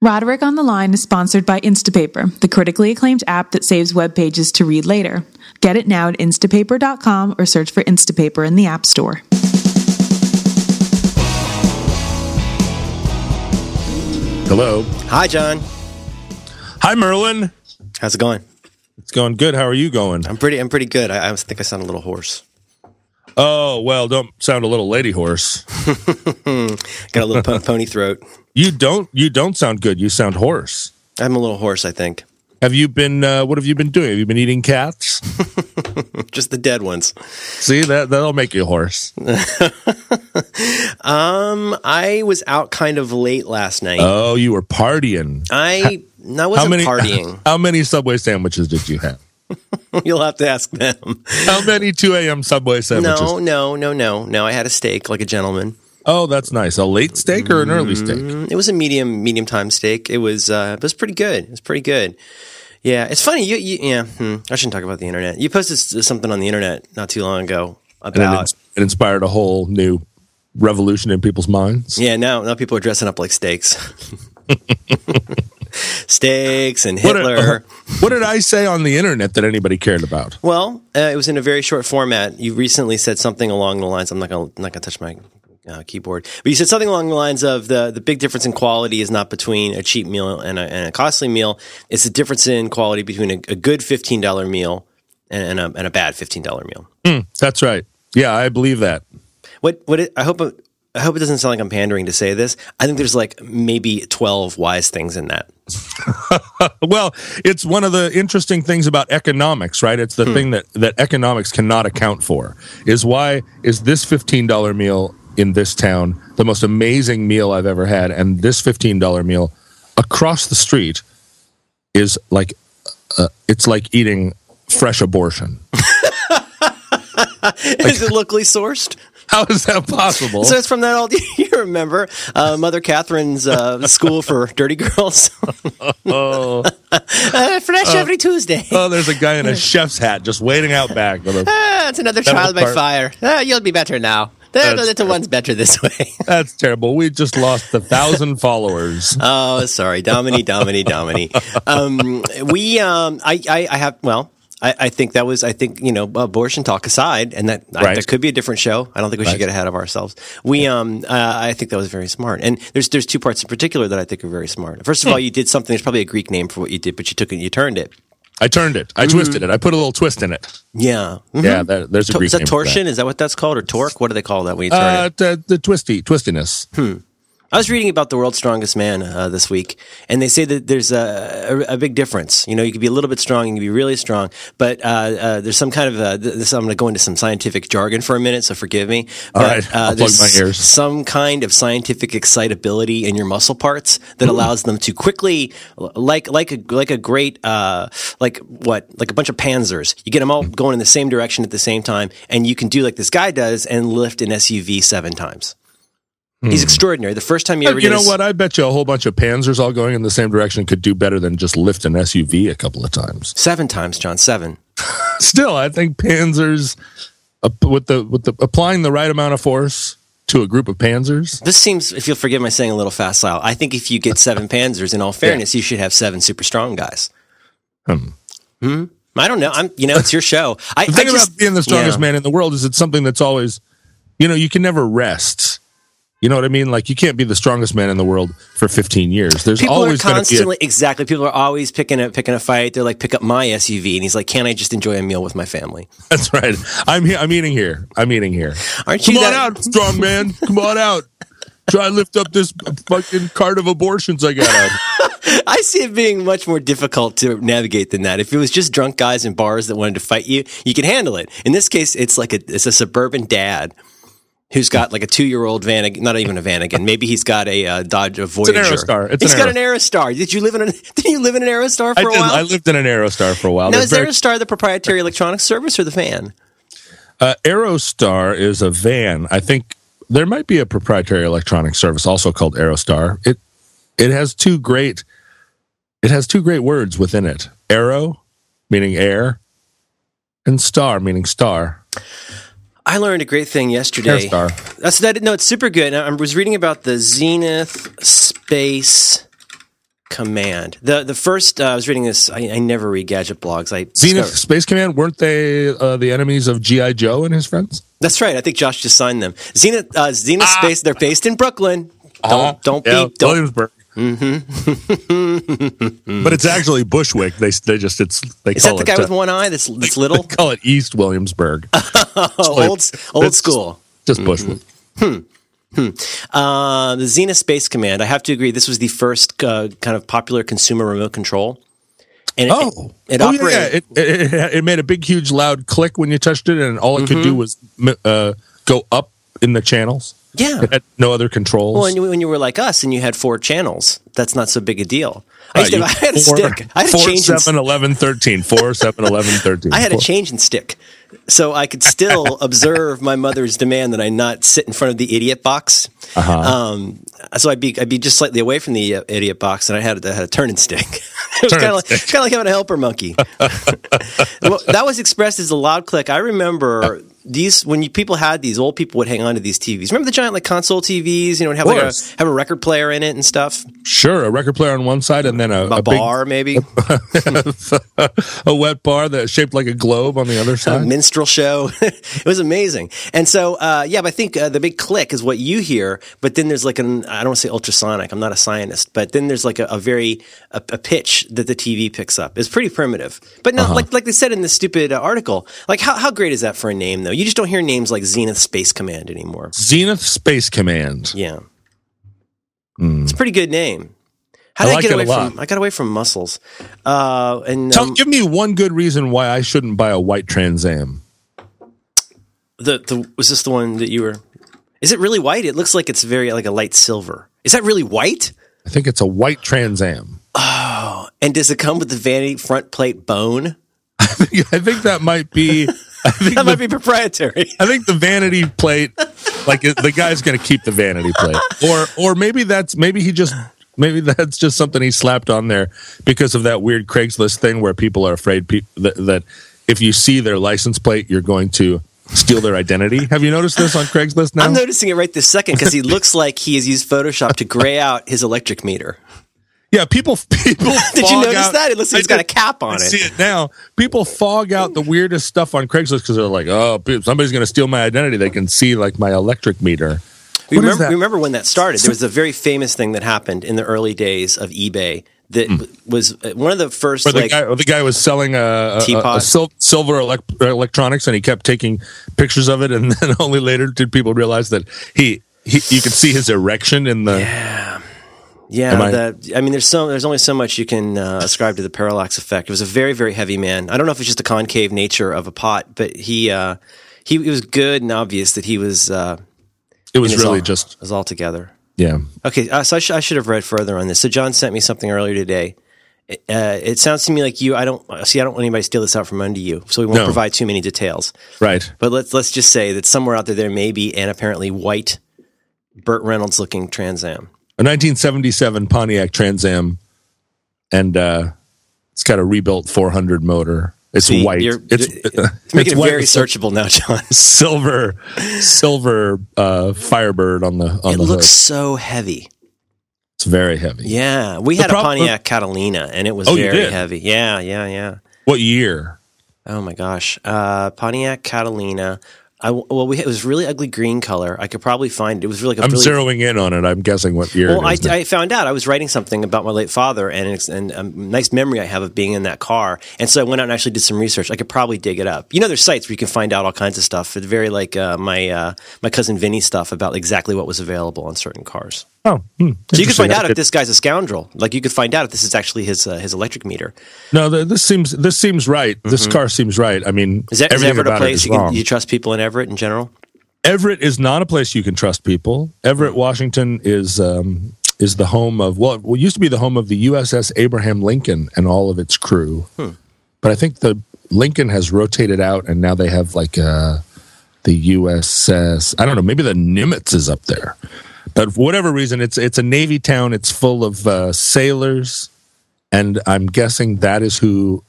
Roderick on the Line is sponsored by Instapaper, the critically acclaimed app that saves web pages to read later. Get it now at instapaper.com or search for Instapaper in the App Store. Hello. Hi, John. Hi, Merlin. How's it going? It's going good. How are you going? I'm pretty. I'm pretty good. I, I think I sound a little hoarse. Oh, well, don't sound a little lady horse. Got a little po- pony throat. You don't you don't sound good. You sound hoarse. I'm a little hoarse. I think Have you been uh, what have you been doing? Have you been eating cats? just the dead ones. See, that that'll make you hoarse. Um, I was out kind of late last night. Oh, you were partying. I I wasn't partying. How many Subway sandwiches did you have? You'll have to ask them. How many 2 a.m. Subway sandwiches? No, no, no, no, no. I had a steak like a gentleman. Oh, that's nice. A late steak or an early steak? Mm, It was a medium medium time steak. It was uh, it was pretty good. It was pretty good. Yeah, it's funny. You, you yeah. Hmm, I shouldn't talk about the internet. You posted something on the internet not too long ago And it, about it inspired a whole new revolution in people's minds. Yeah, now now people are dressing up like steaks. steaks and What did- Hitler. what did I say on the internet that anybody cared about? well, uh, it was in a very short format. You recently said something along the lines. I'm not gonna not gonna touch my uh, keyboard, but you said something along the lines of the the big difference in quality is not between a cheap meal and a, and a costly meal. It's the difference in quality between a, a good fifteen dollar meal and, and, a, and a bad fifteen dollar meal. That's right. Yeah, I believe that. What what it, I hope I hope it doesn't sound like I'm pandering to say this. I think there's like maybe twelve wise things in that. Well, it's one of the interesting things about economics, right? It's the thing that, that economics cannot account for. Is why is this $15 meal in this town the most amazing meal I've ever had, and this $15 meal across the street is like uh, it's like eating fresh abortion. Is it locally sourced? How is that possible? So it's from that old. You remember uh, Mother Catherine's uh, school for dirty girls? oh, uh, fresh every Tuesday. oh, there's a guy in a chef's hat just waiting out back with Ah, it's another trial by fire. Ah, you'll be better now. The, That's the little one's better this way. That's terrible. We just lost a thousand followers. oh, sorry, Domini, Domini, Domini. Um, we, um, I, I, I have. Well, I, I think that was. I think you know, abortion talk aside, and that I, that could be a different show. I don't think we should get ahead of ourselves. We, um, uh, I think that was very smart. And there's there's two parts in particular that I think are very smart. First Hmm. of all, you did something. There's probably a Greek name for what you did, but you took it, you turned it. I turned it. I twisted it. I put a little twist in it. Yeah. Mhm. Yeah, that, there's a Greek is that torsion? Is that what that's called, or torque? What do they call that when you turn Uh, it? the, the twisty twistiness. I was reading about the world's strongest man uh, this week, and they say that there's a, a, a big difference. You know, you can be a little bit strong, and you can be really strong, but uh, uh, there's some kind of uh, this. I'm going to go into some scientific jargon for a minute, so forgive me. All But, right, I'll uh, plug my ears. some kind of scientific excitability in your muscle parts that allows them to quickly, like like a like a great uh, like what like a bunch of panzers. You get them all going in the same direction at the same time, and you can do like this guy does and lift an SUV seven times. He's extraordinary. The first time you ever Hmm. You know what? I bet you a whole bunch of Panzers all going in the same direction could do better than just lift an SUV a couple of times. Seven times, John. Seven. Still, I think Panzers uh, with the with the applying the right amount of force to a group of Panzers. This seems, if you'll forgive my saying a little fast, Lyle, I think if you get seven Panzers, in all fairness, you should have seven super strong guys. Hmm. Hmm? I don't know. I'm, you know, it's your show. I, The thing I just, about being the strongest yeah. man in the world is it's something that's always, you know, you can never rest. You know what I mean? Like you can't be the strongest man in the world for 15 years. There's People always going to be a, constantly exactly. People are always picking a picking a fight. They're like, pick up my SUV, and he's like, can't I just enjoy a meal with my family? That's right. I'm here. I'm eating here. I'm eating here. Aren't Come you on that- out, strong man. Come on out. Try and lift up this fucking cart of abortions I got out. I see it being much more difficult to navigate than that. If it was just drunk guys in bars that wanted to fight you, you could handle it. In this case, it's like a it's a suburban dad who's got like a two year old van, not even a Vanagon. Maybe he's got a uh, Dodge a Voyager. Aerostar. It's He's an got an Aerostar. Did you live in a Did you live in an Aerostar for I a did. while? I lived in an Aerostar for a while. now They're is very- Aerostar the proprietary electronic service or the van? uh, Aerostar is a van. I think there might be a proprietary electronic service also called Aerostar. It it has two great it has two great words within it. Aero, meaning air, and star, meaning star. I learned a great thing yesterday. Airstar. That's that. No, it's super good. I was reading about the Zenith Space Command. The the first uh, I was reading this. I, I never read gadget blogs. I Zenith discovered- Space Command weren't they uh, the enemies of GI Joe and his friends? That's right. I think Josh just signed them. Zenith uh, Zenith Space. They're based in Brooklyn. Don't Uh-huh. don't Yeah, be don't. Williamsburg. Mm-hmm. but it's actually Bushwick. They they just it's they Is that the it guy uh, with one eye? That's that's little. call it East Williamsburg. Oh, old old school. Just Bushwick. Uh, the Zenith Space Command. I have to agree. This was the first uh, kind of popular consumer remote control. And it, Oh, it, oh operated. yeah. It, it, it, it made a big, huge, loud click when you touched it, and all it could do Mm-hmm. was uh, go up in the channels. Yeah. It had no other controls. Well, when you, when you were like us and you had four channels, that's not so big a deal. I, used to, Uh, I had a stick. I had a four, change in, seven, 11, 13. Four, seven, 11, 13. I had a change in stick, so I could still observe my mother's demand that I not sit in front of the idiot box. Uh-huh. Um, so I'd be I'd be just slightly away from the uh, idiot box, and I had I had a turning stick. it was kind of like kind of like having a helper monkey. well, that was expressed as a loud click. I remember these when you, people had these old people would hang on to these TVs. Remember the giant like console TVs? You know, would have like a, have a record player in it and stuff. Sure, a record player on one side, and then a, A, a big- bar maybe. a wet bar that shaped like a globe on the other side. a minstrel show. it was amazing. And so, uh, yeah, but I think uh, the big click is what you hear, but then there's like an, I don't want to say ultrasonic, I'm not a scientist, but then there's like a, a very, a, a pitch that the TV picks up. It's pretty primitive. But Uh-huh. no, like, like they said in this stupid uh, article, like how, how great is that for a name though? You just don't hear names like Zenith Space Command anymore. Zenith Space Command. Yeah. It's a pretty good name. How Hmm. I did I, get away from? I got away from muscles. Uh, and Tell, um, give me one good reason why I shouldn't buy a white Trans Am. The the was this the one that you were? Is it really white? It looks like it's very like a light silver. Is that really white? I think it's a white Trans Am. Oh, And does it come with the vanity front plate bone? I think that might be. I think That the, might be proprietary. I think the vanity plate, like the guy's going to keep the vanity plate, or or maybe that's maybe he just maybe that's just something he slapped on there because of that weird Craigslist thing where people are afraid pe- that, that if you see their license plate, you're going to steal their identity. Have you noticed this on Craigslist now? I'm noticing it right this second because he looks like he has used Photoshop to gray out his electric meter. Yeah, people. People. Did you notice out- that? It looks like it's got a cap on I it. see it now. People fog out the weirdest stuff on Craigslist because they're like, "Oh, somebody's going to steal my identity." They can see like my electric meter. What is remember, that? remember when that started? There was a very famous thing that happened in the early days of eBay that hmm. was uh, one of the first the like guy, the guy was selling a, a, a, Teapot. a sil- silver elec- electronics, and he kept taking pictures of it, and then only later did people realize that he, he you could see his erection in the. Yeah, Am I- the, I mean, there's so there's only so much you can uh, ascribe to the parallax effect. It was a very very heavy man. I don't know if it's just the concave nature of a pot, but he uh, he it was good and obvious that he was uh, It was really all, just was all together. yeah. Okay, uh, so I, sh- I should have read further on this. So John sent me something earlier today. Uh, it sounds to me like you. I don't see. I don't want anybody to steal this out from under you, so we won't No. provide too many details. Right. But let's let's just say that somewhere out there there may be an apparently white Burt Reynolds looking Trans Am. A 1977 Pontiac Trans Am, and uh, it's got a rebuilt 400 motor. It's See, white. you're- It's, It's making it very searchable now, John. silver, silver uh, Firebird on the on It the looks hood. so heavy. It's very heavy. Yeah, we The had prob- a Pontiac Catalina, and it was Oh, very heavy. Yeah, yeah, yeah. What year? Oh my gosh, uh, Pontiac Catalina. I, well, we, it was really ugly green color. I could probably find it. It was really. Like a I'm really, zeroing in on it. I'm guessing what year. Well, I. I found out I was writing something about my late father, and and a nice memory I have of being in that car. And so I went out and actually did some research. I could probably dig it up. You know, there's sites where you can find out all kinds of stuff. It's very like uh, my uh, my cousin Vinny stuff about exactly what was available on certain cars. oh, hmm, So you could find out if this guy's a scoundrel. Like you could find out if this is actually his uh, his electric meter. No, th- this seems this seems right. This car seems right. I mean, Mm-hmm. Is that is everything Everett a place you can you trust people in Everett in general? Everett is not a place you can trust people. Everett, Washington is um, is the home of well, it used to be the home of the USS Abraham Lincoln and all of its crew. Hmm. But I think the Lincoln has rotated out, and now they have like uh, the USS. I don't know. Maybe the Nimitz is up there. But for whatever reason, it's it's a navy town. It's full of uh, sailors, and I'm guessing that is who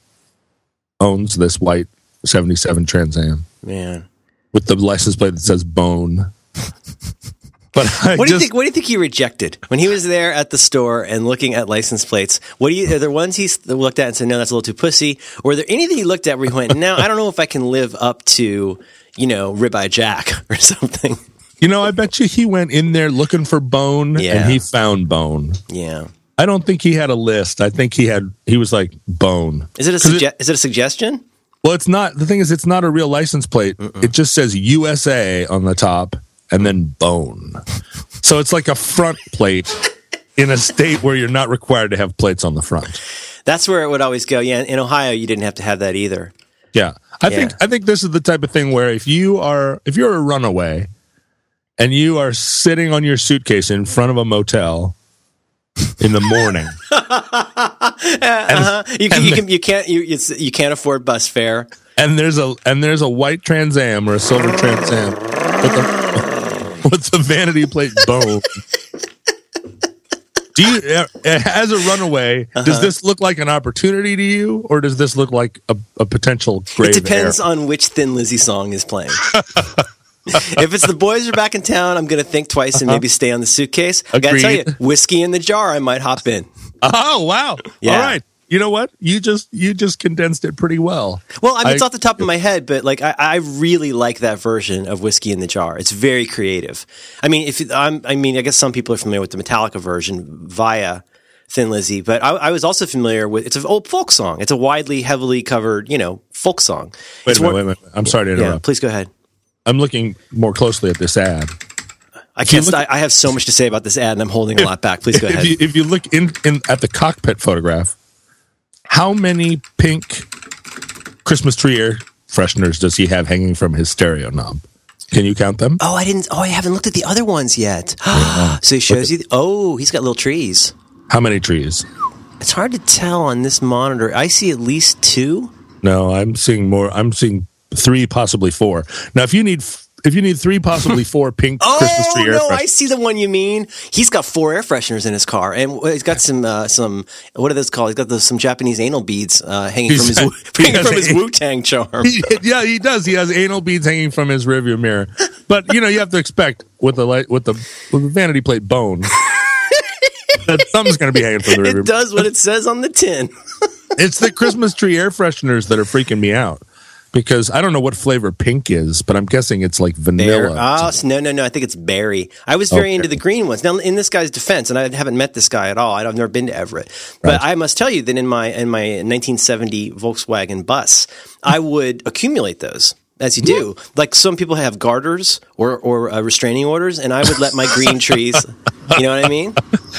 owns this white '77 Trans Am Man, with the license plate that says bone. but I What do you just, think? What do you think he rejected when he was there at the store and looking at license plates? What do you? Are there ones he looked at and said, "No, that's a little too pussy"? Or are there anything he looked at where he went, "Now I don't know if I can live up to, you know, ribeye Jack or something." you know, I bet you he went in there looking for bone Yeah. and he found bone. Yeah. I don't think he had a list. I think he had, he was like bone. Is it a sugge- is it a suggestion? Well, it's not. The thing is, it's not a real license plate. It just says USA on the top and then bone. So it's like a front plate in a state where you're not required to have plates on the front. That's where it would always go. Yeah, in Ohio, you didn't have to have that either. Yeah. I Yeah. think I think this is the type of thing where if you are if you're a runaway and you are sitting on your suitcase in front of a motel in the morning You, can, you, can, you can't you it's, you can't afford bus fare. and there's a and there's a white Trans Am or a silver Trans Am with a with a vanity plate bone. Do you, uh, as a runaway, Uh-huh. does this look like an opportunity to you, or does this look like a, a potential grave It depends error? on which Thin Lizzy song is playing. if it's the boys are back in town, I'm going to think twice and maybe stay on the suitcase. I got to tell you, Uh-huh. Whiskey in the jar, I might hop in. Oh wow! Yeah. All right. You know what? You just you just condensed it pretty well. Well, I mean, it's I- off the top of my head, but like I, I really like that version of whiskey in the jar. It's very creative. I mean, if I'm, I mean, I guess some people are familiar with the Metallica version via Thin Lizzy, but I, I was also familiar with. It's an old folk song. It's a widely, heavily covered, you know, folk song. Wait It's a minute, one- wait minute. I'm sorry to Yeah, interrupt. please go ahead. I'm looking more closely at this ad. I can't. I have so much to say about this ad, and I'm holding a lot back. Please go If ahead. you, if you look in, in at the cockpit photograph, how many pink Christmas tree air fresheners does he have hanging from his stereo knob? Can you count them? Oh, I didn't. Oh, I haven't looked at the other ones yet. so he shows you. Oh, he's got little trees. How many trees? It's hard to tell on this monitor. I see at least two. No, I'm seeing more. I'm seeing three, possibly four. Now, if you need if you need three, possibly four pink Christmas Oh tree air no, I see the one you mean. He's got four air fresheners in his car, and he's got some uh, some what are those called? He's got those, some Japanese anal beads uh, hanging from his He's- hanging has from his Wu Tang charm. He- yeah, he does. He has anal beads hanging from his rearview mirror. But you know, you have to expect with the light with the with the vanity plate bone that something's going to be hanging from the rearview. It does what it says on the tin. It's the Christmas tree air fresheners that are freaking me out because I don't know what flavor pink is, but I'm guessing it's like vanilla. Oh s- no, no, no! I think it's berry. I was very Okay. into the green ones. Now, in this guy's defense, and I haven't met this guy at all. I've never been to Everett, but Right. I must tell you that in my in my 1970 Volkswagen bus, I would accumulate those. As you do, like some people have garters or or uh, restraining orders, and I would let my green trees. You know what I mean?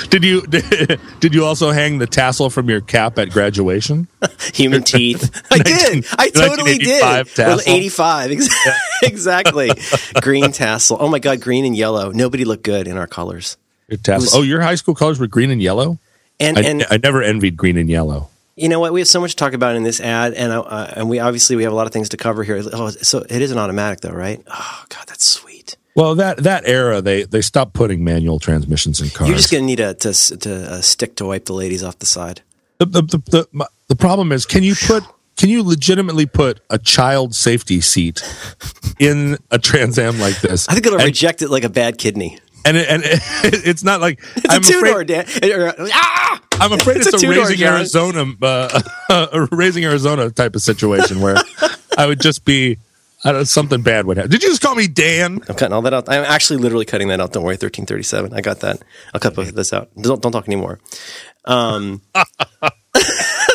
Did you did you also hang the tassel from your cap at graduation? Human teeth. I did. I totally did. 1985 Well, 85. ex- Exactly. green tassel. Oh my God, green and yellow. Nobody looked good in our colors. Your tassel. was- oh, your high school colors were green and yellow. And I, and I never envied green and yellow. You know what? We have so much to talk about in this ad, and uh, and we obviously we have a lot of things to cover here. Oh, so it is an automatic though, right? Oh God, that's sweet. Well, that that era they they stopped putting manual transmissions in cars. You're just gonna need a to to a stick to wipe the ladies off the side. the, the, the, the, the problem is can you put can you legitimately put a child safety seat in a Trans Am like this? I think it'll and, reject it like a bad kidney. And, it, and it, it's not like It's I'm a Dan. Ah! I'm afraid it's, It's a a, raising. Arizona uh, a raising Arizona type of situation where I would just be I don't, something bad would happen. Did you just call me Dan? I'm cutting all that out. I'm actually literally cutting that out. Don't worry, 1337. I got that. I'll cut both of this out. Don't, don't talk anymore. Um,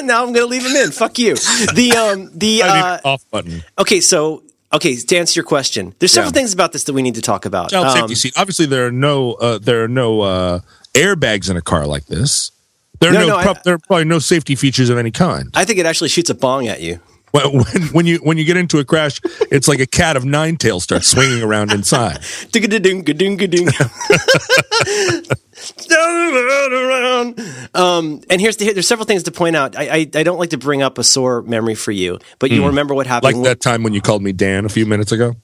now I'm going to leave him in. Fuck you. The, um, the, uh, off button. okay, so, okay, to answer your question, there's several Yeah. things about this that we need to talk about. Child Um, safety seat. Obviously, there are no uh, there are no uh, airbags in a car like this. There are No, no, no, I- there are probably no safety features of any kind. I think it actually shoots a bong at you. When, when, when you when you get into a crash, it's like a cat of nine tails starts swinging around inside. Um, and here's the, there's several things to point out. I, I I don't like to bring up a sore memory for you, but you remember what happened. Like that time when you called me Dan a few minutes ago.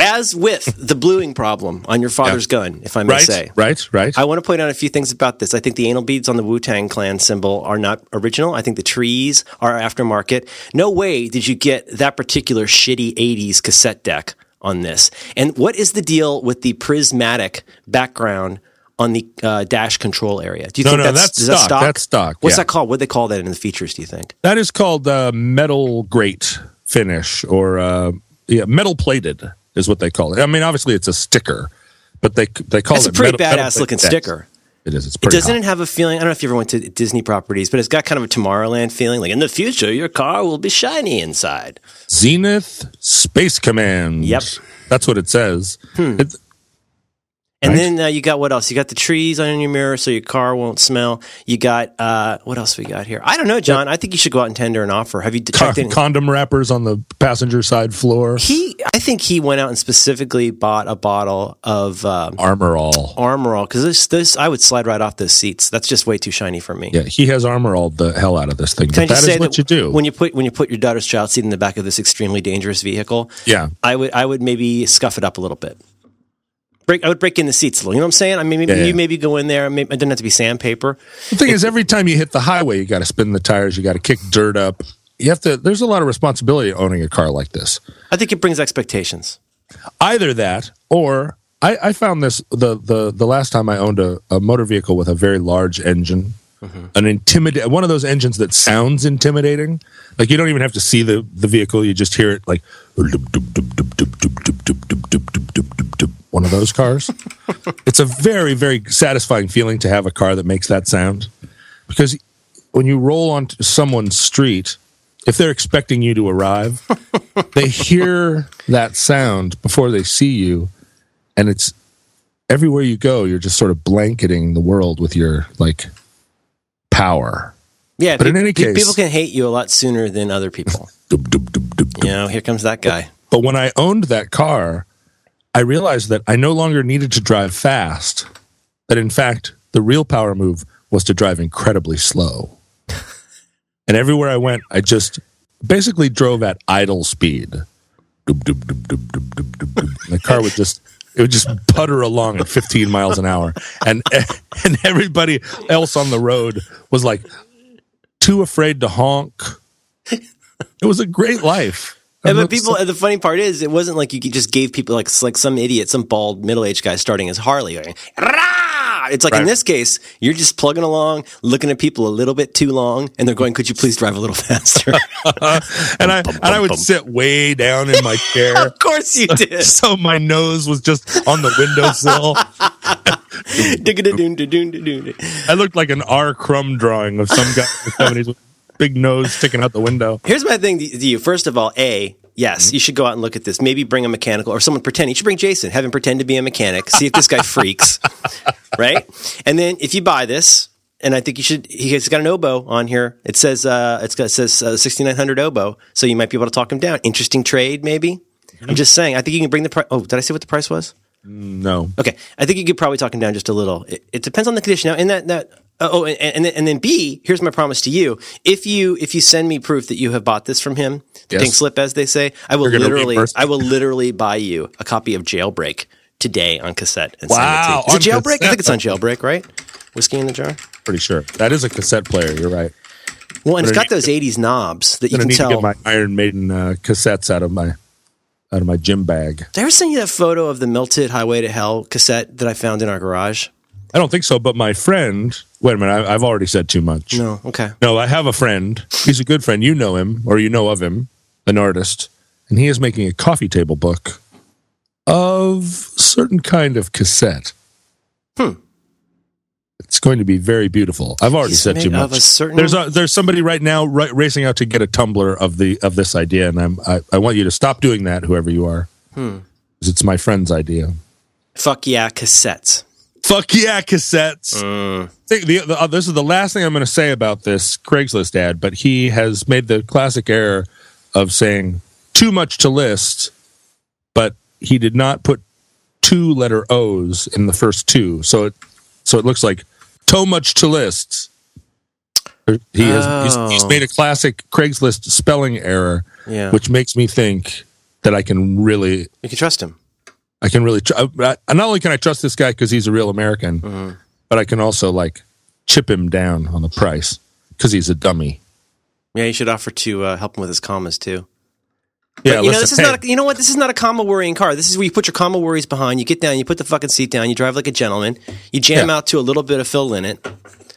As with the bluing problem on your father's gun, if I may Right, say. right, right. I want to point out a few things about this. I think the anal beads on the Wu Tang Clan symbol are not original. I think the trees are aftermarket. No way did you get that particular shitty 80s cassette deck on this. And what is the deal with the prismatic background on the uh, dash control area? Do you No, think no, that's, that's is that stock. stock? That's stock, What's yeah. that called? What do they call that in the features? Do you think? That is called uh, metal grate finish or uh, yeah, metal plated is what they call it. I mean, obviously it's a sticker, but they they call That's a pretty metal- metal badass looking plated. sticker. It is. It's It doesn't hot. it have a feeling? I don't know if you ever went to Disney properties, but it's got kind of a Tomorrowland feeling. Like in the future, your car will be shiny inside. Zenith Space Command. Yep. Hmm. That's what it says. It- And then uh, you got what else? You got the trees on your mirror so your car won't smell. You got uh, what else we got here? I don't know, John. I think you should go out and tender an offer. Have you con- checked in? condom wrappers on the passenger side floor. He, I think he went out and specifically bought a bottle of um, Armor all. Armor All because this, this, I would slide right off those seats. That's just way too shiny for me. Yeah, he has armor all the hell out of this thing. Can I But that is say what that you do. when you put when you put your daughter's child seat in the back of this extremely dangerous vehicle? yeah. I would I would maybe scuff it up a little bit. Break I would break in the seats a little. You know what I'm saying? I mean, maybe Yeah, yeah. you maybe go in there. Maybe, it doesn't have to be sandpaper. The thing is, every time you hit the highway, you got to spin the tires. You got to kick dirt up. You have to. There's a lot of responsibility owning a car like this. I think it brings expectations. Either that, or I, I found this the the the last time I owned a, a motor vehicle with a very large engine, an intimidate one of those engines that sounds intimidating. Like you don't even have to see the the vehicle; you just hear it like one of those cars. it's a very very satisfying feeling to have a car that makes that sound because when you roll onto someone's street if they're expecting you to arrive they hear that sound before they see you and it's everywhere you go you're just sort of blanketing the world with your like power Yeah, But in any pe- case- people can hate you a lot sooner than other people. You know, here comes that guy. But when I owned that car, I realized that I no longer needed to drive fast. That in fact, the real power move was to drive incredibly slow. and everywhere I went, I just basically drove at idle speed. The car would just it would just putter along at 15 miles an hour and and everybody else on the road was like too afraid to honk. It was a great life. I'm but people, the funny part is, it wasn't like you just gave people like like some idiot, some bald middle aged guy starting his Harley. "Rah!" It's like in this case, you're just plugging along, looking at people a little bit too long, and they're going, "Could you please drive a little faster?" and I and I would sit way down in my chair, of course you did. so my nose was just on the windowsill. I looked like an R. Crumb drawing of some guy in the seventies with big nose sticking out the window. Here's my thing to you. First of all, a yes, you should go out and look at this. Maybe bring a mechanical or someone pretend. You should bring Jason. Have him pretend to be a mechanic. See if this guy freaks, right? And then if you buy this, and I think you should. He's got an oboe on here. It says uh, it's got it says uh, 6900 oboe, so you might be able to talk him down. Interesting trade, maybe. I'm just saying. I think you can bring the price. Oh, did I say what the price was? No, Okay, I think you could probably talk him down just a little. It, it depends on the condition. Now, and that that oh, and, and then, and then B. Here's my promise to you: if you if you send me proof that you have bought this from him, the Yes. pink slip, as they say, I will literally. I will literally buy you a copy of Jailbreak today on cassette. And Wow, send it to you. Is it Jailbreak? I think it's on Jailbreak, right? Whiskey in the jar. pretty sure that is a cassette player. You're right. Well, and it's got those '80s knobs that you can tell. to get my Iron Maiden uh, cassettes out of my out of my gym bag. Did I ever send you that photo of the melted Highway to Hell cassette that I found in our garage? I don't think so, but my friend. Wait a minute, I, I've already said too much. No. Okay. No, I have a friend. He's a good friend. You know him, or you know of him, an artist, and he is making a coffee table book of certain kind of cassette. Hmm. It's going to be very beautiful. I've already He's said too much. a certain- There's a, there's somebody right now right, racing out to get a Tumblr of the of this idea, and I'm I, I want you to stop doing that, whoever you are. Hmm. It's my friend's idea. Fuck yeah, cassettes. Fuck yeah, cassettes. Think the, the, uh, this is the last thing I'm going to say about this Craigslist ad, but he has made the classic error of saying too much to list, but he did not put two letter O's in the first two, so it so it looks like too much to list. He has he's, he's Oh. made a classic Craigslist spelling error, Yeah. which makes me think that I can really You can trust him. I can really. Tr- I, I, not only can I trust this guy because he's a real American, Mm-hmm. but I can also like chip him down on the price because he's a dummy. Yeah, you should offer to uh, help him with his commas too. Yeah, you know, this is hey, not. A, you know what? This is not a comma worrying car. This is where you put your comma worries behind. You get down, you put the fucking seat down, you drive like a gentleman. You jam Yeah. out to a little bit of Phil Lynott.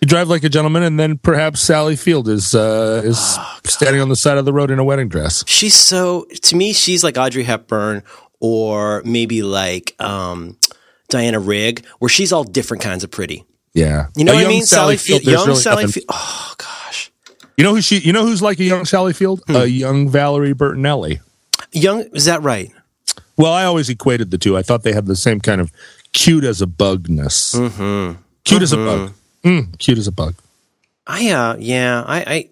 you drive like a gentleman, and then perhaps Sally Field is uh, is Oh, standing on the side of the road in a wedding dress. She's so to me, she's like Audrey Hepburn, or maybe like um, Diana Rigg, where she's all different kinds of pretty. Yeah, You know A what I mean? Sally Field, there's young really Sally nothing- Field. Oh gosh, You know who she? You know who's like a young Sally Field? Hmm. A young Valerie Bertinelli. young is that right? Well, I always equated the two. I thought they had the same kind of cute as a bugness. Mm-hmm. Cute as a bug. Mm, cute as a bug. I uh, yeah, I, I,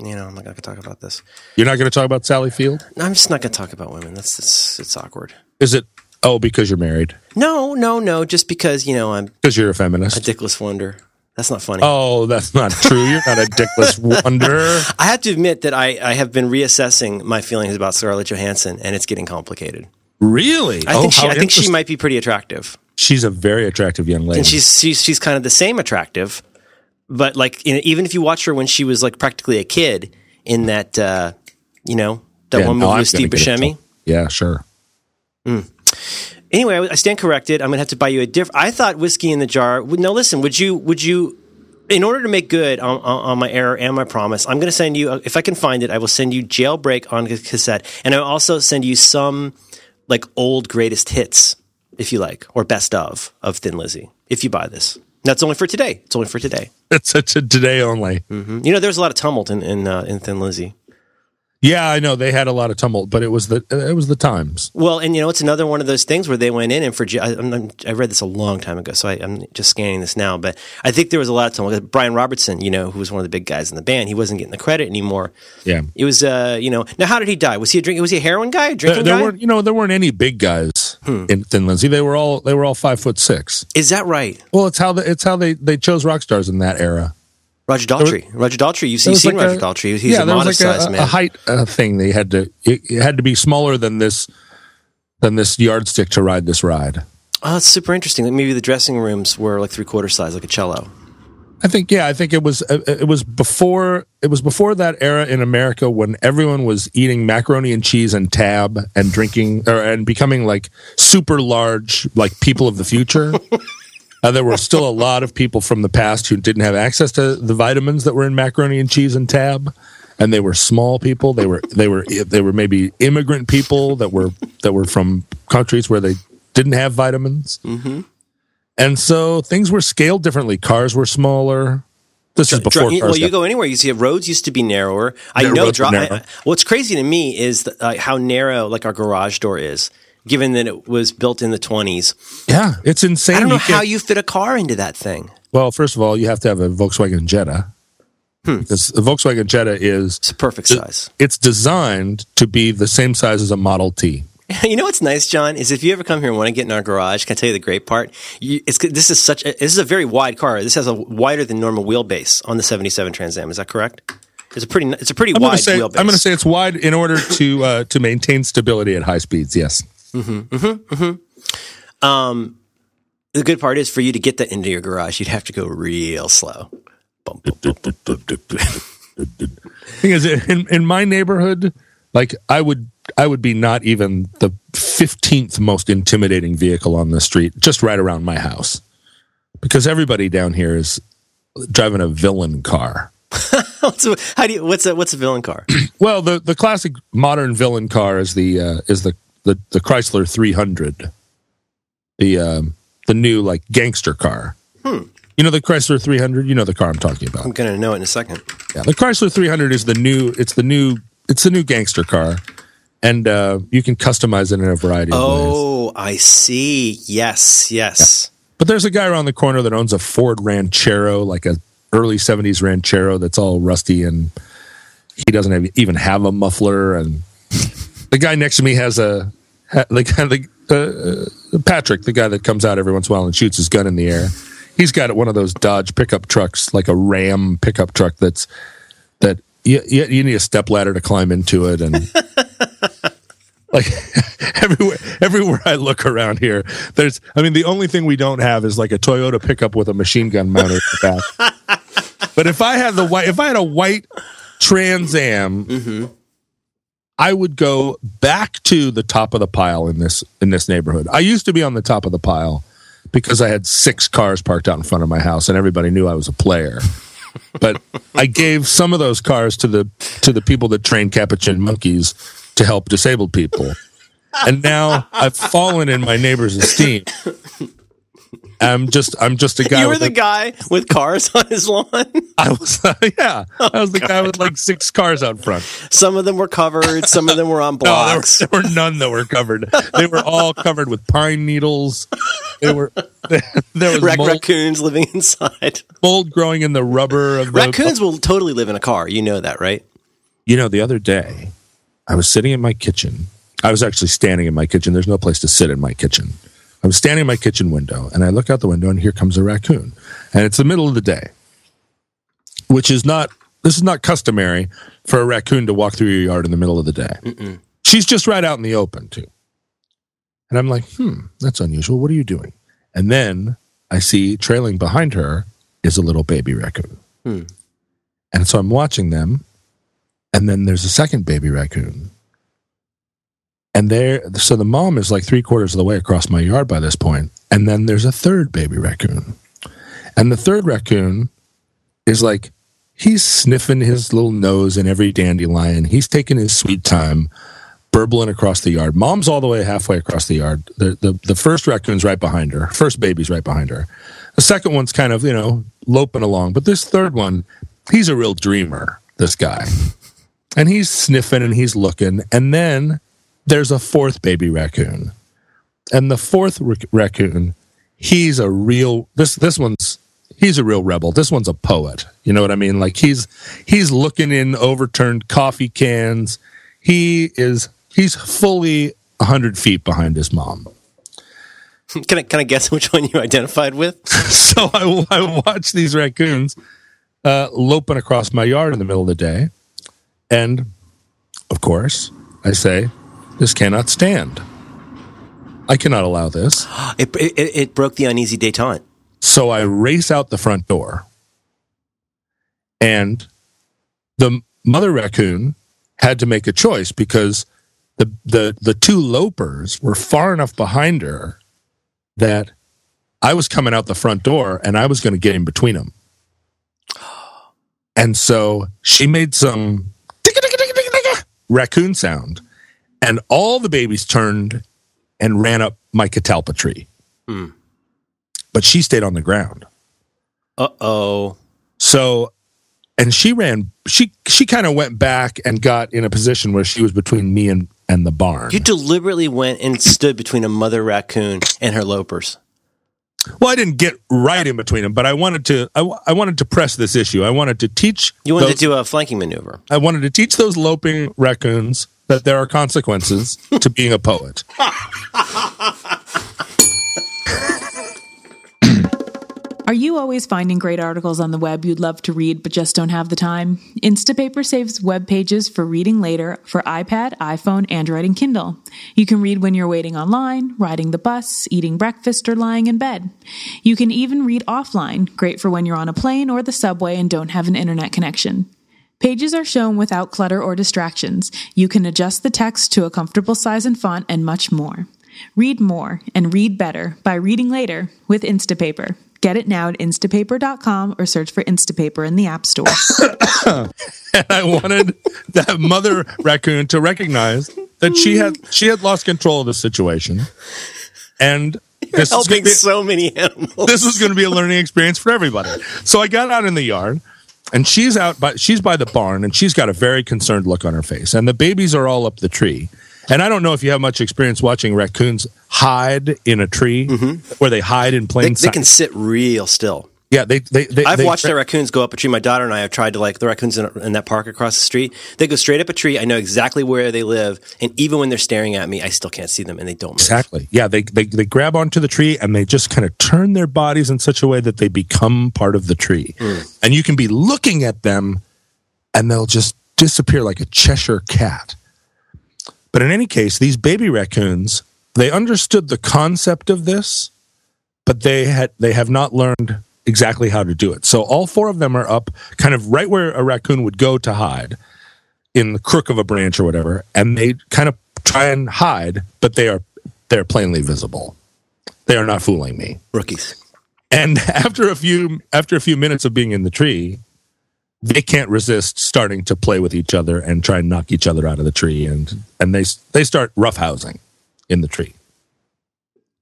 you know, I'm not gonna talk about this. You're not going to talk about Sally Field? No, I'm just not gonna talk about women. That's it's, it's awkward. Is it? Oh, because you're married? No, no, no. Just because you know I'm Because you're a feminist. a dickless wonder. That's not funny. Oh, that's not true. You're not a dickless wonder. I have to admit that I, I have been reassessing my feelings about Scarlett Johansson, and it's getting complicated. Really? I oh, think she, I think she might be pretty attractive, She's a very attractive young lady. and she's she's she's kind of the same attractive, but like you know, even if you watch her when she was like practically a kid in that uh, you know that Yeah, one movie I'm with Steve gonna get it. Buscemi. Yeah, sure. Anyway, I I stand corrected. I'm gonna have to buy you a different. I thought whiskey in the jar. would- No, listen. Would you? Would you? In order to make good on, on, on my error and my promise, I'm going to send you. If I can find it, I will send you Jailbreak on cassette, and I'll also send you some like old greatest hits, if you like, or best of of Thin Lizzy. If you buy this, that's only for today. It's only for today. It's, it's a today only. Mhm. You know, there was a lot of tumult in in, uh, in Thin Lizzy. Yeah, I know they had a lot of tumult, but it was the it was the times. Well, and you know, it's another one of those things where they went in and for I, I'm, I'm- read this a long time ago, so I, I'm just scanning this now. But I think there was a lot of tumult. Brian Robertson, you know, who was one of the big guys in the band, he wasn't getting the credit anymore. Yeah, It was, uh, you know, now how did he die? Was he a drink? Was he a heroin guy? A there, drinking there guy? weren't you know there weren't any big guys Hmm. in Thin. They were all they were all five foot six. Is that right? Well, it's how the, it's how they they chose rock stars in that era. Roger Daltrey. Roger Daltrey. You've There seen, was like Roger a- Daltrey. He's yeah, a was modest like sized a, man. a height uh, thing. They had to it, it had to be smaller than this than this yardstick to ride this ride. oh, that's super interesting. Like maybe the dressing rooms were like three quarter size, like a cello. I think yeah, I think it was uh, it was before it was before that era in America when everyone was eating macaroni and cheese and tab and drinking or and becoming like super large like people of the future. uh, there were still a lot of people from the past who didn't have access to the vitamins that were in macaroni and cheese and tab, and they were small people. They were they were they were maybe immigrant people that were that were from countries where they didn't have vitamins. Mm-hmm. And so things were scaled differently. Cars were smaller. This is before well, you go anywhere, you see roads used to be narrower. I Yeah, know. Dro- I- what's crazy to me is the, uh, how narrow like our garage door is, given that it was built in the twenties. yeah, it's insane. I don't know You how you fit a car into that thing. Well, first of all, you have to have a Volkswagen Jetta Hmm. because the Volkswagen Jetta is It's a perfect size. it's designed to be the same size as a Model T. you know what's nice, John, is if you ever come here and want to get in our garage, can I tell you the great part? You, it's this is such a, this is a very wide car. This has a wider than normal wheelbase on the '77 Trans Am. Is that correct? It's a pretty it's a pretty I'm wide say wheelbase. I'm going to say it's wide in order to uh, to maintain stability at high speeds. Yes. Mm-hmm, mm-hmm, mm-hmm. Um, the good part is for you to get that into your garage, you'd have to go real slow. Bum, bum, bum. thing is in, in my neighborhood like i would i would be not even the 15th most intimidating vehicle on the street just right around my house because everybody down here is driving a villain car what's a, how do you, what's a what's a villain car? well the the classic modern villain car is the uh, is the, the the chrysler 300 the um the new like gangster car you know the chrysler 300 you know the car i'm talking about I'm gonna know it in a second. Yeah, the Chrysler 300 is the new. It's the new. It's the new gangster car, and uh, you can customize it in a variety of ways. Oh, I see. Yes, yes. But there's a guy around the corner that owns a Ford Ranchero, like a early 70s Ranchero that's all rusty, and he doesn't have, even have a muffler. And the guy next to me has a ha- the the uh, uh, Patrick, the guy that comes out every once in a while and shoots his gun in the air. He's got one of those Dodge pickup trucks, like a Ram pickup truck. That's that you, you, you need a step ladder to climb into it, and like everywhere, everywhere I look around here, there's. I mean, the only thing we don't have is like a Toyota pickup with a machine gun mounted at the back. but if I had the white, if I had a white Trans Am mm-hmm. I would go back to the top of the pile in this in this neighborhood. I used to be on the top of the pile because I had six cars parked out in front of my house and everybody knew I was a player. But I gave some of those cars to the to the people that train capuchin monkeys to help disabled people. And now I've fallen in my neighbor's esteem. I'm just I'm just a guy. You were the a- guy with cars on his lawn. I was yeah. I was the guy with like six cars out front. Some of them were covered. Some of them were on No, there were, blocks. there were none that were covered. They were all covered with pine needles. They were there was Rac- mold, raccoons living inside. mold growing in the rubber of the Raccoons will totally live in a car. You know that, right? You know, the other day, I was sitting in my kitchen. I was actually standing in my kitchen. There's no place to sit in my kitchen. I was standing in my kitchen window, and I look out the window, and here comes a raccoon. And it's the middle of the day, which is not, this is not customary for a raccoon to walk through your yard in the middle of the day. She's just right out in the open, too. And I'm like, hmm, that's unusual. What are you doing? And then I see trailing behind her is a little baby raccoon. And so I'm watching them, and then there's a second baby raccoon. And there, so the mom is like three quarters of the way across my yard by this point. point, and then there's a third baby raccoon, and the third raccoon is like he's sniffing his little nose in every dandelion. He's taking his sweet time, burbling across the yard. Mom's all the way halfway across the yard. The the, the first raccoon's right behind her. First baby's right behind her. The second one's kind of you know loping along, but this third one, he's a real dreamer. This guy and he's sniffing and he's looking and then there's a fourth baby raccoon and the fourth rac- raccoon he's a real this this one's he's a real rebel this one's a poet you know what i mean like he's he's looking in overturned coffee cans he is he's fully 100 feet behind his mom Can I can I guess which one you identified with? so I, I watch these raccoons uh, loping across my yard in the middle of the day. And of course, I say, this cannot stand. I cannot allow this. It, it, it broke the uneasy detente. So I race out the front door. And the mother raccoon had to make a choice because the, the, the two lopers were far enough behind her that I was coming out the front door and I was going to get in between them. And so she made some raccoon sound, and all the babies turned and ran up my catalpa tree. But she stayed on the ground. Uh oh. So, and she ran. She she kind of went back and got in a position where she was between me and and the barn. You deliberately went and stood between a mother raccoon and her lopers. Well, I didn't get right in between them, but I wanted to. I, I wanted to press this issue. I wanted to teach. You wanted those, to do a flanking maneuver. I wanted to teach those loping raccoons that there are consequences to being a poet. Are you always finding great articles on the web you'd love to read but just don't have the time? Instapaper saves web pages for reading later for iPad, iPhone, Android, and Kindle. You can read when you're waiting online, riding the bus, eating breakfast, or lying in bed. You can even read offline, great for when you're on a plane or the subway and don't have an internet connection. Pages are shown without clutter or distractions. You can adjust the text to a comfortable size and font and much more. Read more and read better by reading later with Instapaper. Get it now at instapaper.com or search for Instapaper in the App Store. and I wanted that mother raccoon to recognize that she had she had lost control of the situation, and this is Helping gonna be, so many animals. this was going to be a learning experience for everybody. So I got out in the yard, and she's out by she's by the barn, and she's got a very concerned look on her face, and the babies are all up the tree. And I don't know if you have much experience watching raccoons hide in a tree, mm-hmm. where they hide in plain They, they can sit real still. yeah, they they, they I've they- watched the raccoons go up a tree. My daughter and I have tried to like the raccoons in, in that park across the street. They go straight up a tree. I know exactly where they live, and even when they're staring at me, I still can't see them, and they don't move. Exactly. Yeah, they, they they grab onto the tree and they just kind of turn their bodies in such a way that they become part of the tree. Mm. And you can be looking at them and they'll just disappear like a Cheshire cat. But in any case, these baby raccoons, they understood the concept of this, but they had they have not learned exactly how to do it. So all four of them are up kind of right where a raccoon would go to hide in the crook of a branch or whatever, and they kind of try and hide, but they are they're plainly visible. They are not fooling me. Rookies. And after a few after a few minutes of being in the tree, they can't resist starting to play with each other and try and knock each other out of the tree, and and they they start roughhousing in the tree.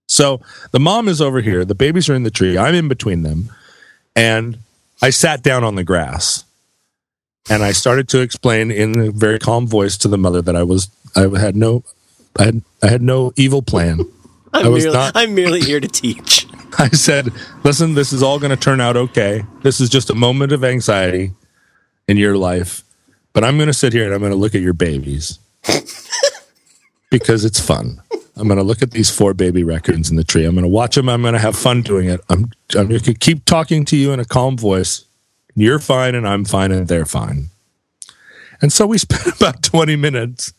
So the mom is over here, the babies are in the tree, I'm in between them, and I sat down on the grass and I started to explain in a very calm voice to the mother that I was I had no I had I had no evil plan. I'm, I was merely, not- I'm merely here to teach. I said, "Listen, this is all going to turn out okay. This is just a moment of anxiety in your life, but I'm going to sit here and I'm going to look at your babies because it's fun. I'm going to look at these four baby records in the tree. I'm going to watch them. I'm going to have fun doing it. I'm I'm going to keep talking to you in a calm voice. You're fine, and I'm fine, and they're fine." And so we spent about 20 minutes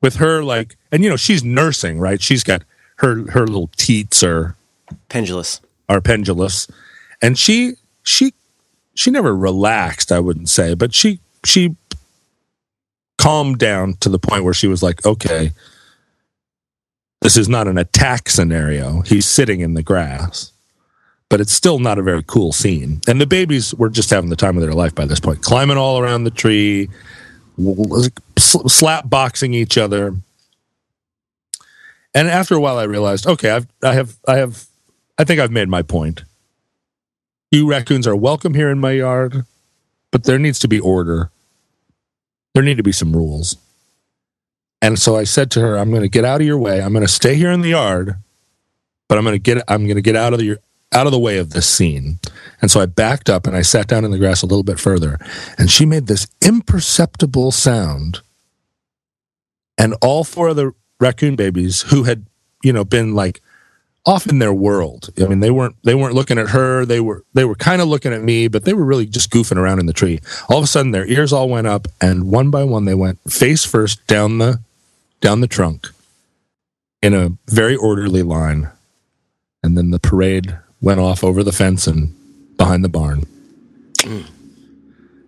with her, like, and you know, she's nursing, right? She's got her her little teats are Pendulous. are pendulous and she she she never relaxed i wouldn't say but she she calmed down to the point where she was like okay this is not an attack scenario. He's sitting in the grass but it's still not a very cool scene. And the babies were just having the time of their life by this point climbing all around the tree slap boxing each other. And after a while i realized okay i've i have i have I think I've made my point. You raccoons are welcome here in my yard, but there needs to be order. There need to be some rules. And so I said to her, I'm going to get out of your way. I'm going to stay here in the yard, but I'm going to get I'm going to get out of the out of the way of this scene. And so I backed up and I sat down in the grass a little bit further, and she made this imperceptible sound. And all four of the raccoon babies who had, you know, been like off in their world. I mean, they weren't they weren't looking at her. They were they were kind of looking at me, but they were really just goofing around in the tree. All of a sudden, their ears all went up, and one by one, they went face first down the down the trunk in a very orderly line, and then the parade went off over the fence and behind the barn.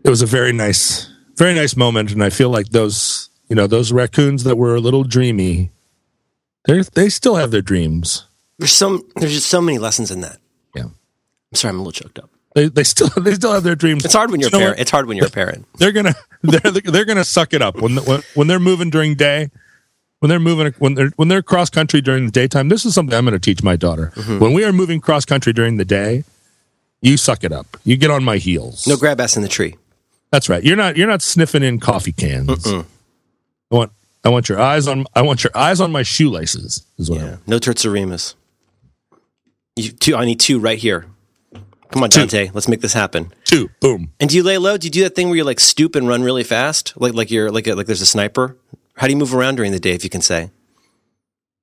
It was a very nice, very nice moment, and I feel like those you know those raccoons that were a little dreamy. They they still have their dreams. There's so there's just so many lessons in that. Yeah. I'm sorry, I'm a little choked up. They, they still they still have their dreams. It's hard when you're a You know parent. what? It's hard when you're a parent. They're gonna they're they're gonna suck it up when when when they're moving during day. When they're moving when they're when they're cross country during the daytime. This is something I'm going to teach my daughter. Mm-hmm. When we are moving cross country during the day, you suck it up. You get on my heels. No grab ass in the tree. That's right. You're not you're not sniffing in coffee cans. I want I want your eyes on I want your eyes on my shoelaces. Is what I want. No tertsarimas. You two. I need two right here. Come on. Dante. Let's make this happen. Two boom. And do you lay low? Do you do that thing where you like stoop and run really fast, like like you're like a, like there's a sniper? How do you move around during the day, if you can say?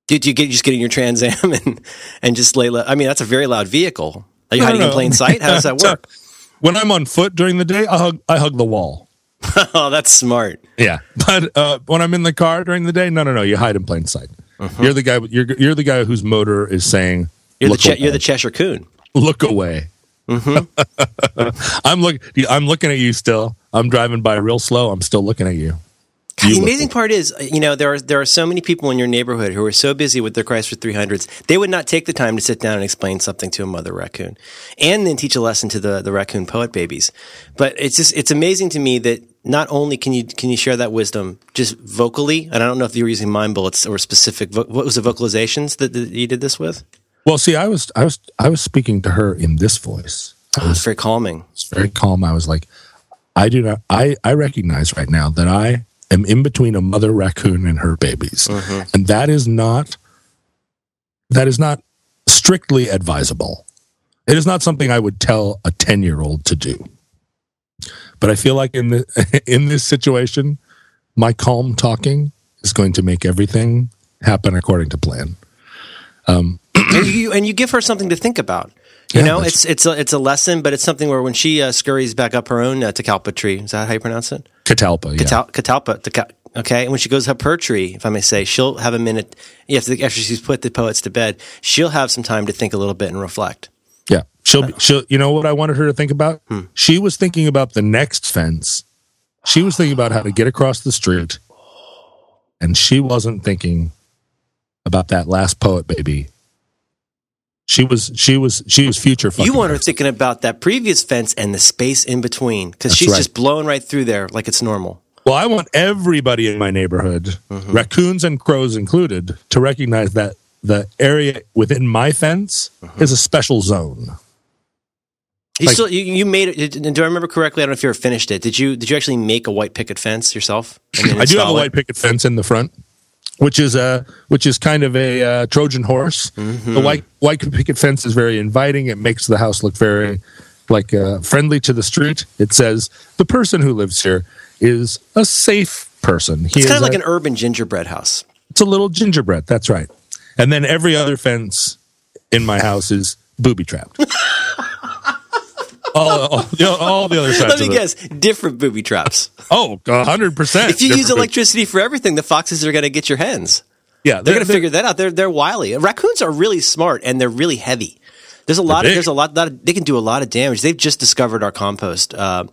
Do, do you get just get in your Trans Am and and just lay low? I mean, that's a very loud vehicle. Are you hiding in plain sight? How does that So, work? When I'm on foot during the day, I hug I hug the wall. oh, that's smart. Yeah, but uh, when I'm in the car during the day, no, no, no, you hide in plain sight. You're the guy. You're you're the guy whose motor is saying, You're the che- you're the Cheshire Coon. look away." Mm-hmm. I'm look. I'm looking at you still. I'm driving by real slow. I'm still looking at you. God, the amazing part is, uh, you know, there are there are so many people in your neighborhood who are so busy with their Chrysler 300s, they would not take the time to sit down and explain something to a mother raccoon, and then teach a lesson to the the raccoon poet babies. But it's just it's amazing to me that not only can you can you share that wisdom just vocally, and I don't know if you were using mind bullets or specific. vo- What was the vocalizations that, that you did this with? Well, see, I was I was I was speaking to her in this voice. Oh, it's very calming. It's very calm. I was like, I do not. I I recognize right now that I am in between a mother raccoon and her babies, mm-hmm. and that is not that is not strictly advisable. It is not something I would tell a ten year old to do. But I feel like in the in this situation, my calm talking is going to make everything happen according to plan. And you and you give her something to think about. You Yeah, know, it's it's a it's a lesson, but it's something where when she uh, scurries back up her own uh, Tecalpa tree, is that how you pronounce it? Catalpa, yeah. Catal- Catalpa. Okay, and when she goes up her tree, if I may say, she'll have a minute. Yes, after she's put the poets to bed, she'll have some time to think a little bit and reflect. Yeah. She'll be, she'll, you know what I wanted her to think about? Hmm. She was thinking about the next fence She was thinking about how to get across the street, and she wasn't thinking about that last poet baby. She was she was she was future. You want her thinking about that previous fence and the space in between because she's right. just blowing right through there like it's normal. Well, I want everybody in my neighborhood, Mm-hmm. raccoons and crows included, to recognize that the area within my fence Mm-hmm. is a special zone. You Like- still you, you made it. Do I remember correctly? I don't know if you ever finished it. Did you? Did you actually make a white picket fence yourself? I do have a it? white picket fence in the front, which is a which is kind of a uh, Trojan horse. Mm-hmm. The white white picket fence is very inviting. It makes the house look very like uh, friendly to the street. It says the person who lives here is a safe person. He It's kind of like a- an urban gingerbread house. It's a little gingerbread. That's right. And then every other fence in my house is booby trapped. all, all, you know, all the other sides. Let me of guess, different booby traps. Oh, 100%. If you use electricity for everything, the foxes are going to get your hens. yeah, They're going to figure that out. They're they're wily. Raccoons are really smart and they're really heavy. There's a lot of there's a lot that they can do a lot of damage. They've just discovered our compost uh,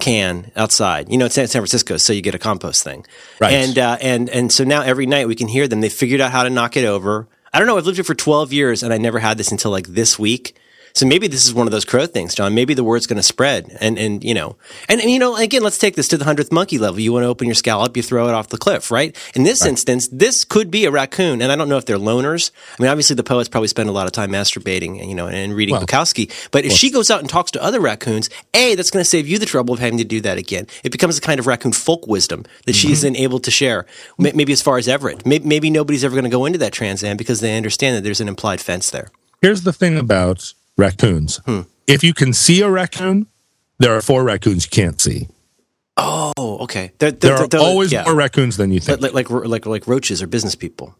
can outside. You know, it's in San Francisco, so you get a compost thing. Right. And uh, and and so now every night we can hear them. They figured out how to knock it over. I don't know. I've lived here for 12 years and I never had this until like this week. So maybe this is one of those crow things, John. Maybe the word's going to spread, and and you know, and, and you know, again, let's take this to the hundredth monkey level. You want to open your scallop, you throw it off the cliff, right? In this instance, this could be a raccoon, and I don't know if they're loners. I mean, obviously, the poets probably spend a lot of time masturbating, and you know, and reading Well, Bukowski. But if she goes out and talks to other raccoons, a that's going to save you the trouble of having to do that again. It becomes a kind of raccoon folk wisdom that she's mm-hmm. then able to share. May- Maybe as far as Everett, May- maybe nobody's ever going to go into that Trans Am because they understand that there's an implied fence there. Here's the thing about raccoons. Hmm. If you can see a raccoon, there are four raccoons you can't see. Oh, okay. They're, There they're, are they're- always yeah. more raccoons than you think. like, like like like roaches or business people.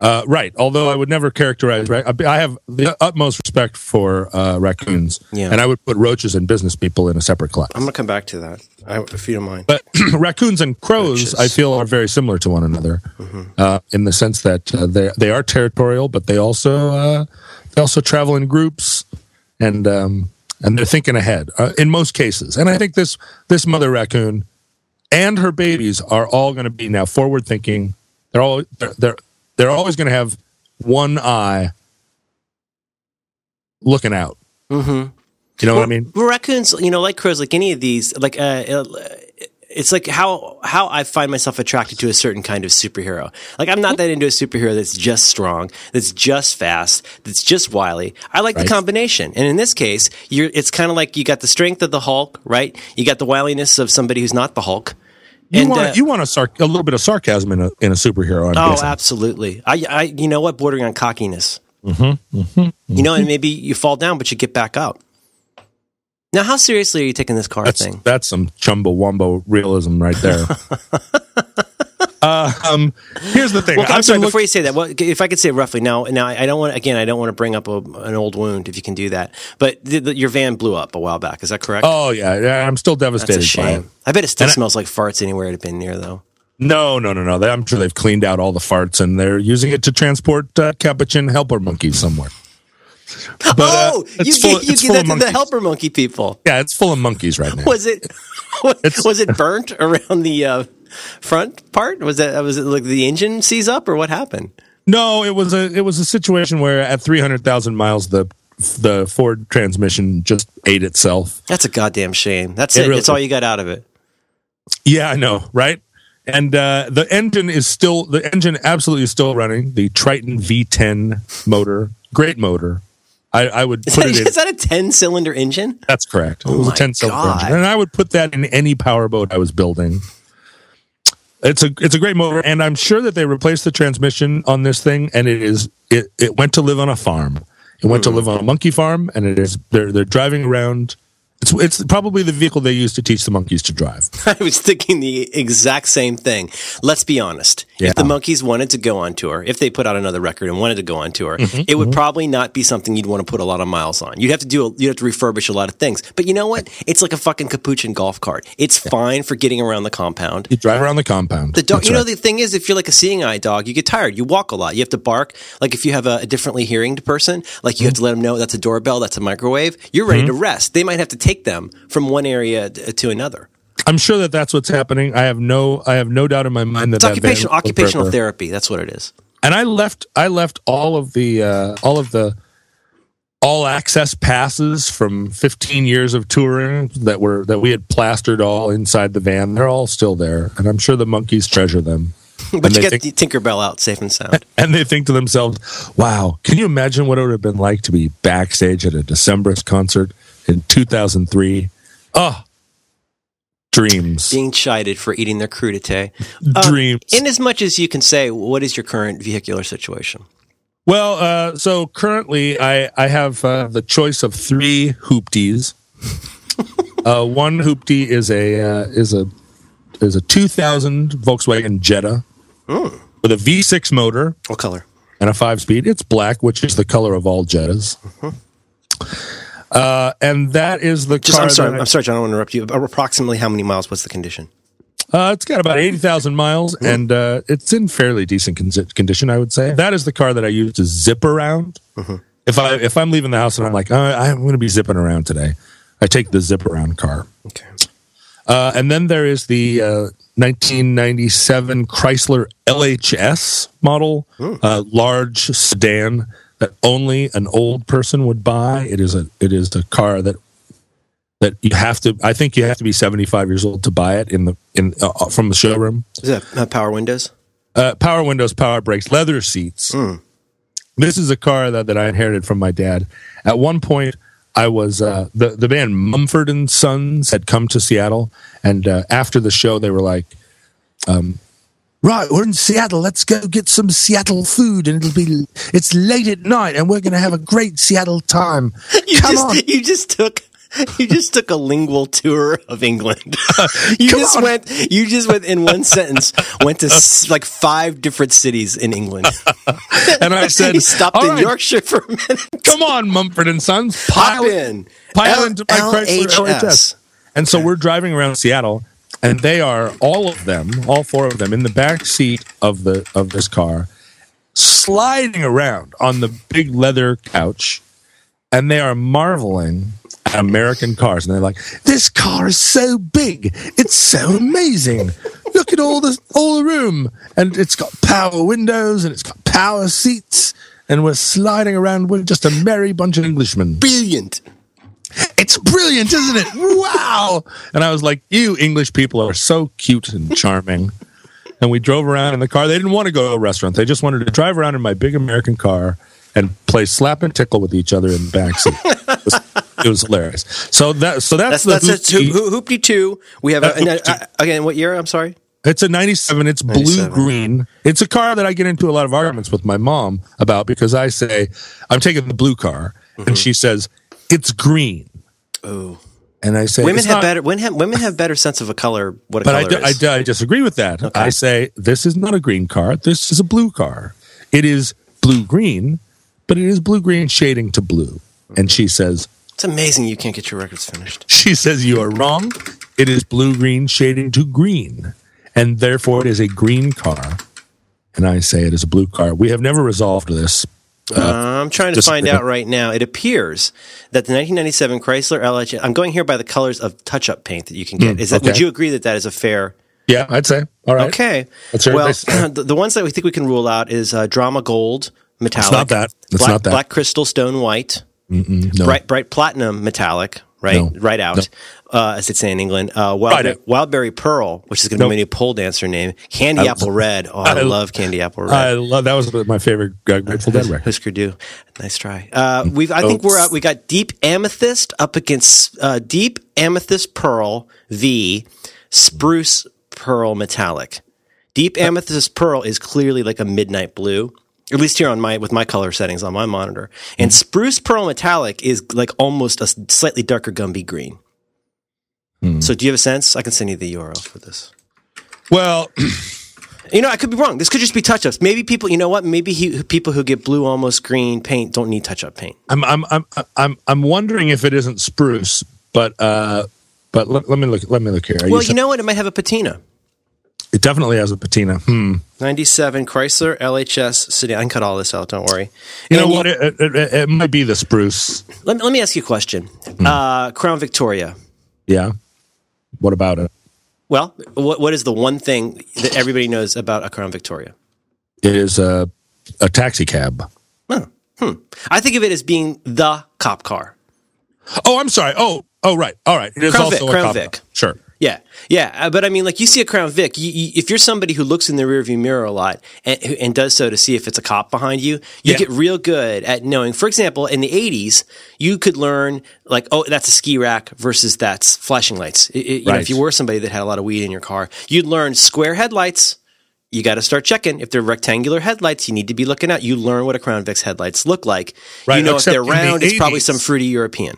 Uh, right. Although I would never characterize. Ra- I have the utmost respect for uh, raccoons, Yeah. and I would put roaches and business people in a separate class. I'm gonna come back to that I, if you don't mind. But raccoons and crows, Roaches. I feel, are very similar to one another Mm-hmm. uh, in the sense that uh, they they are territorial, but they also uh, they also travel in groups and um, and they're thinking ahead uh, in most cases. And I think this this mother raccoon and her babies are all going to be now forward thinking. They're all they're they're, they're always going to have one eye looking out. Mm-hmm. You know what I mean? Raccoons, you know, like crows, like any of these, like uh, uh, it's like how how I find myself attracted to a certain kind of superhero. Like I'm not that into a superhero that's just strong, that's just fast, that's just wily. I like Right. the combination. And in this case, you're it's kind of like you got the strength of the Hulk, right? You got the wiliness of somebody who's not the Hulk. You And, want uh, you want a, sar- a little bit of sarcasm in a in a superhero. I'm Oh, guessing. absolutely. I, I, you know what, bordering on cockiness. Mm-hmm, You know, and maybe you fall down, but you get back up. Now, how seriously are you taking this car That's thing? that's some chumbo wumbo realism right there. uh, um, here's the thing. Well, I'm sorry. been Before you say that, what, if I could say roughly now, now I don't want again. I don't want to bring up a, an old wound. If you can do that, but the, the, your van blew up a while back. Is that correct? oh yeah, yeah, I'm still That's devastated. a by it. shame. I bet it still And I- smells like farts anywhere it had been near, though. No, no, no, no. I'm sure they've cleaned out all the farts and they're using it to transport uh, capuchin helper monkeys somewhere. But, uh, oh, it's you full- gave, you it's gave that to the helper monkey people. Yeah, it's full of monkeys right now. Was it? It's- was it burnt around the uh, front part? Was that was it like the engine seized up, or what happened? No, it was a it was a situation where at 300,000 miles the the Ford transmission just ate itself. That's a goddamn shame. That's It it. really That's all you got out of it. Yeah, I know, right? And uh, the engine is still the engine absolutely still running. The Triton V10 motor, great motor. I, I would Is put that, it in. is that a ten cylinder engine? That's correct. It Oh was a 10 cylinder engine, and I would put that in any powerboat I was building. It's a it's a great motor, and I'm sure that they replaced the transmission on this thing, and it is it it went to live on a farm. It went Hmm. to live on a monkey farm, and it is they're they're driving around. It's it's probably the vehicle they use to teach the monkeys to drive. I was thinking the exact same thing. Let's be honest. Yeah. If the monkeys wanted to go on tour, if they put out another record and wanted to go on tour, Mm-hmm, it would probably not be something you'd want to put a lot of miles on. You'd have to do a, you'd have to refurbish a lot of things. But you know what? It's like a fucking capuchin golf cart. It's fine for getting around the compound. You drive around the compound. The dog, That's you know, right. the thing is, if you're like a seeing eye dog, you get tired. You walk a lot. You have to bark. Like if you have a, a differently hearing person, like you have to let them know that's a doorbell, that's a microwave. You're ready Mm-hmm. to rest. They might have to take them from one area to another. I'm sure that that's what's happening. I have no, I have no doubt in my mind that It's that occupational therapy. That's what it is. And I left, I left all of the, uh, all of the, all access passes from 15 years of touring that were that we had plastered all inside the van. They're all still there, and I'm sure the monkeys treasure them. But And you get think- the Tinkerbell out safe and sound. and they think to themselves, "Wow, can you imagine what it would have been like to be backstage at a Decemberist concert in 2003? Oh, dreams, Being chided for eating their crudité. dreams." In as much as you can say, what is your current vehicular situation? well, uh, so currently, I I have uh, the choice of three hoopties. uh, one hoopty is a uh, is a is a 2000 Volkswagen Jetta with a V6 motor. What color? and a five speed. It's black, which is the color of all Jettas. Uh, and that is the Just, car. I'm sorry. that I- I'm sorry, John. I don't want to interrupt you. Approximately how many miles? What's the condition? uh, it's got about eighty thousand miles, and uh, it's in fairly decent con- condition, I would say. That is the car that I use to zip around. If I if I'm leaving the house and I'm like, oh, I'm going to be zipping around today, I take the zip around car. Okay. Uh, and then there is the uh, 1997 Chrysler LHS model, uh, large sedan that only an old person would buy. It is a it is a car that that you have to. I think you have to be 75 years old to buy it in the in uh, from the showroom. Is that uh, power windows? Uh, power windows, power brakes, leather seats. This is a car that, that I inherited from my dad. At one point, I was uh, the the band Mumford and Sons had come to Seattle, and uh, after the show, they were like, um, "Right, we're in Seattle. Let's go get some Seattle food, and it'll be it's late at night, and we're going to have a great Seattle time. You Come just on." you just took you just took a lingual tour of England. you Come just on. went you just went in one sentence went to s- like five different cities in England. And I said, you stopped "All in right, Yorkshire for a minute. Come on, Mumford and Sons, Pop pile in. pile L- into my Chrysler LHS. LHS. And so we're driving around Seattle, and they are all of them, all four of them, in the back seat of the of this car, sliding around on the big leather couch, and they are marveling at American cars, and they're like, "This car is so big, it's so amazing. Look at all the all the room, and it's got power windows, and it's got power seats." And we're sliding around. We're just a merry bunch of Englishmen Brilliant. It's brilliant, isn't it? Wow. And I was like, you English people are so cute and charming. And we drove around in the car. They didn't want to go to a restaurant. They just wanted to drive around in my big American car and play slap and tickle with each other in the backseat. it, was, it was hilarious. So that so that's, That's the that's hoopty. Ho- Hoopty two. We have a, Uh, and, uh, uh, again. What year? I'm sorry. It's a 97. It's blue green. It's a car that I get into a lot of arguments with my mom about because I say, I'm taking the blue car. Mm-hmm. And she says, it's green. Oh, And I say, women have not- better. Women have, women have better sense of a color. What a But I, color d- I is. d- I disagree with that. I say this is not a green car. This is a blue car. It is blue green, but it is blue green shading to blue. And she says, it's amazing you can't get your records finished. she says you are wrong. It is blue green shading to green, and therefore it is a green car. And I say it is a blue car. We have never resolved this. Uh, I'm trying to find out right now. It appears that the 1997 Chrysler LH. I'm going here by the colors of touch-up paint that you can get. Is that? Would you agree that that is a fair? Yeah, I'd say. All right. Okay. Let's hear what well, the, the ones that we think we can rule out is uh, Drama Gold metallic. not that. It's black, not that. Black Crystal Stone White. No. Bright Bright Platinum metallic. Right. No. Right out. Uh, as they say in England. Uh, Wild, Right. Wildberry Pearl, which is going to Nope. be my new pole dancer name. Candy I- Apple Red. Oh, I, I- love Candy Apple Red. I love that was my favorite uh, Grateful Dead record. Husker Du. Nice try. Uh, we've. I think we're. Up, we got Deep Amethyst up against uh, Deep Amethyst Pearl V, Spruce Pearl Metallic. Deep Amethyst Pearl is clearly like a midnight blue. At least here on my with my color settings on my monitor, and Spruce Pearl Metallic is like almost a slightly darker Gumby green. So, do you have a sense? I can send you the URL for this. Well, You know, I could be wrong. This could just be touch ups. Maybe people, you know what? Maybe he, people who get blue, almost green paint don't need touch up paint. I'm I'm I'm I'm I'm wondering if it isn't spruce, but uh, but let, let me look. Let me look here. Are Well, you you know what? It might have a patina. it definitely has a patina. Hmm. 97 Chrysler LHS sedan. I can cut all this out. Don't worry. You know And what? It, it, it, it might be the spruce. Let me, let me ask you a question. Hmm. Uh, Crown Victoria. Yeah. What about it? Well, what what is the one thing that everybody knows about a Crown Victoria? It is a a taxi cab. Hmm. I think of it as being the cop car. Oh, I'm sorry. Oh, oh, right. All right. It is Crown also Vic, a Crown cop Vic. car. Sure. Yeah, yeah, uh, but I mean, like you see a Crown Vic. You, you, if you're somebody who looks in the rearview mirror a lot and, and does so to see if it's a cop behind you, you Yeah. get real good at knowing. For example, in the '80s, you could learn like, oh, that's a ski rack versus that's flashing lights. It- it- you know, if you were somebody that had a lot of weed in your car, you'd learn square headlights. You got to start checking. If they're rectangular headlights, you need to be looking out. You learn what a Crown Vic's headlights look like. Right, You know, if they're in the round, it's probably some fruity European.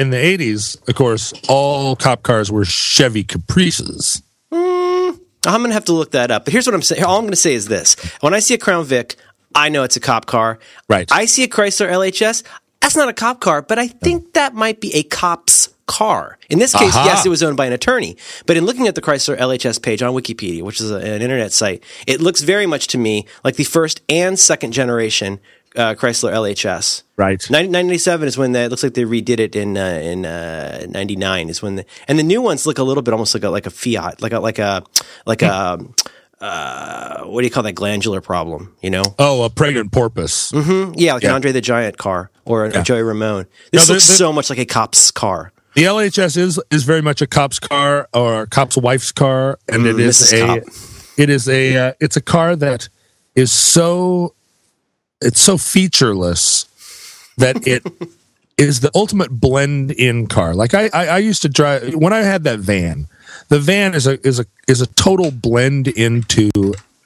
In the 80s, of course, all cop cars were Chevy Caprices. Hmm. I'm gonna have to look that up. But here's what I'm saying. All I'm gonna say is this: when I see a Crown Vic, I know it's a cop car. Right. I see a Chrysler LHS. That's not a cop car, but I think mm. that might be a cop's car. In this case, Aha. yes, it was owned by an attorney. But in looking at the Chrysler LHS page on Wikipedia, which is a, an internet site, it looks very much to me like the first and second generation uh, Chrysler LHS. Right. 1997 is when they, it looks like they redid it in uh, in uh, 99 is when the and the new ones look a little bit almost like a like a Fiat like a like a like a uh, what do you call that glandular problem you know Oh, a pregnant porpoise. Mm-hmm. yeah like an Andre the Giant car or a, a Joey Ramone this No, looks so much like a cop's car The LHS is is very much a cop's car or a cop's wife's car, and it is Mrs. a Cop. it is a uh, it's a car that is so it's so featureless that it is the ultimate blend in car. Like I, I I used to drive when I had that van. The van is a is a is a total blend into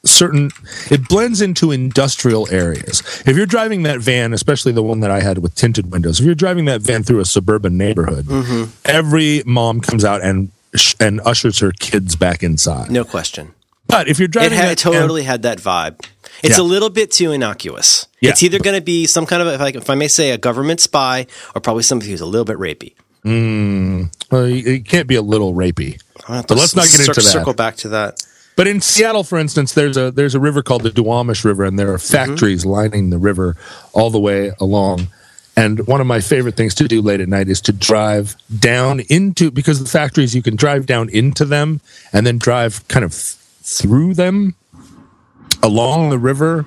certain it blends into industrial areas. If you're driving that van, especially the one that I had with tinted windows, if you're driving that van through a suburban neighborhood, mm-hmm. every mom comes out and and ushers her kids back inside. no question But if you're it, driving had, that it totally had that vibe it's Yeah. a little bit too innocuous Yeah. it's either going to be some kind of if I, if I may say a government spy or probably somebody who's a little bit rapey hmm. well, you- it can't be a little rapey. But let's not get into that. circle back to that But in Seattle, for instance, there's a there's a river called the Duwamish River, and there are mm-hmm. factories lining the river all the way along. And one of my favorite things to do late at night is to drive down into because the factories you can drive down into them and then drive kind of through them along the river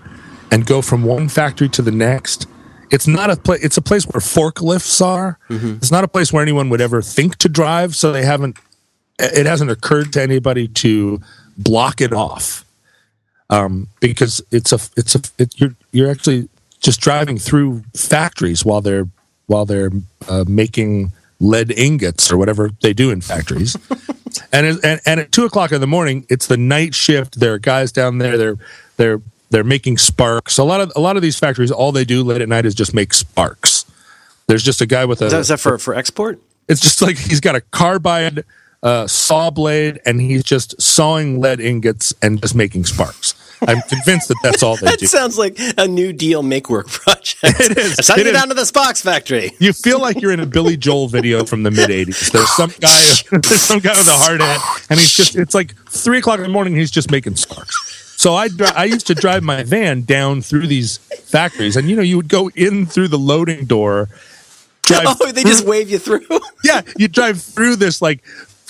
and go from one factory to the next. It's not a place. It's a place where forklifts are. It's not a place where anyone would ever think to drive. So they haven't. It hasn't occurred to anybody to block it off, um, because it's a. It's a. It, you're you're actually just driving through factories while they're while they're uh, making lead ingots or whatever they do in factories. and, and and at two o'clock in the morning, it's the night shift. There are guys down there. They're they're they're making sparks. A lot of a lot of these factories, all they do late at night is just make sparks. There's just a guy with a. is that, is that for, for export it's just like he's got a carbide uh, saw blade, and he's just sawing lead ingots and just making sparks. I'm convinced that that's all they That do. sounds like a New Deal make work project. It is. It's It is. down to the Spox factory. You feel like you're in a Billy Joel video from the mid '80s. There's some guy, there's some guy with a hard hat, and he's just. It's like three o'clock in the morning. He's just making sparks. So I, I used to drive my van down through these factories, and you know, you would go in through the loading door. Oh, they just wave you through. yeah, you drive through this like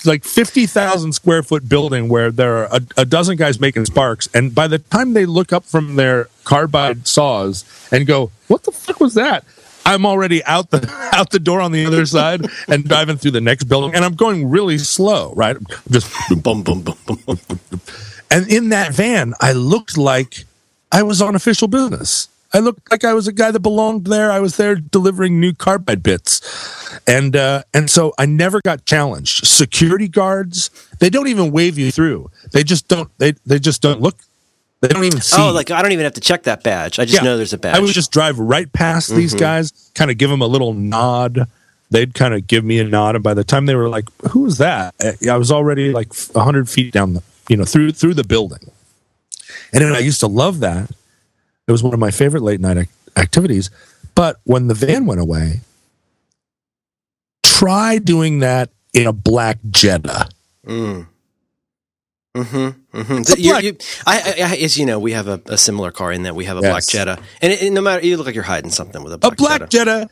like fifty thousand square foot building where there are a, a dozen guys making sparks, and by the time they look up from their carbide saws and go, "What the fuck was that?" I'm already out the out the door on the other side and driving through the next building, and I'm going really slow, right? Just boom, boom, boom, boom, boom. and in that van, I looked like I was on official business. I looked like I was a guy that belonged there. I was there delivering new carbide bits, and uh, and so I never got challenged. Security guards, they don't even wave you through. They just don't. They they just don't look. They don't even see. Oh, like I don't even have to check that badge. I just know there's a badge. I would just drive right past these guys, kind of give them a little nod. They'd kind of give me a nod, and by the time they were like, "Who is that?" I was already like hundred feet down the, you know, through through the building. And then I used to love that. It was one of my favorite late night ac- activities. But when the van went away, try doing that in a black Jetta. Mm-hmm. Mm-hmm. a You, you, I, I, as you know, we have a, a similar car in that we have a Yes. black Jetta, and, it, and no matter you look like you're hiding something with a black, A black, Jetta. Jetta,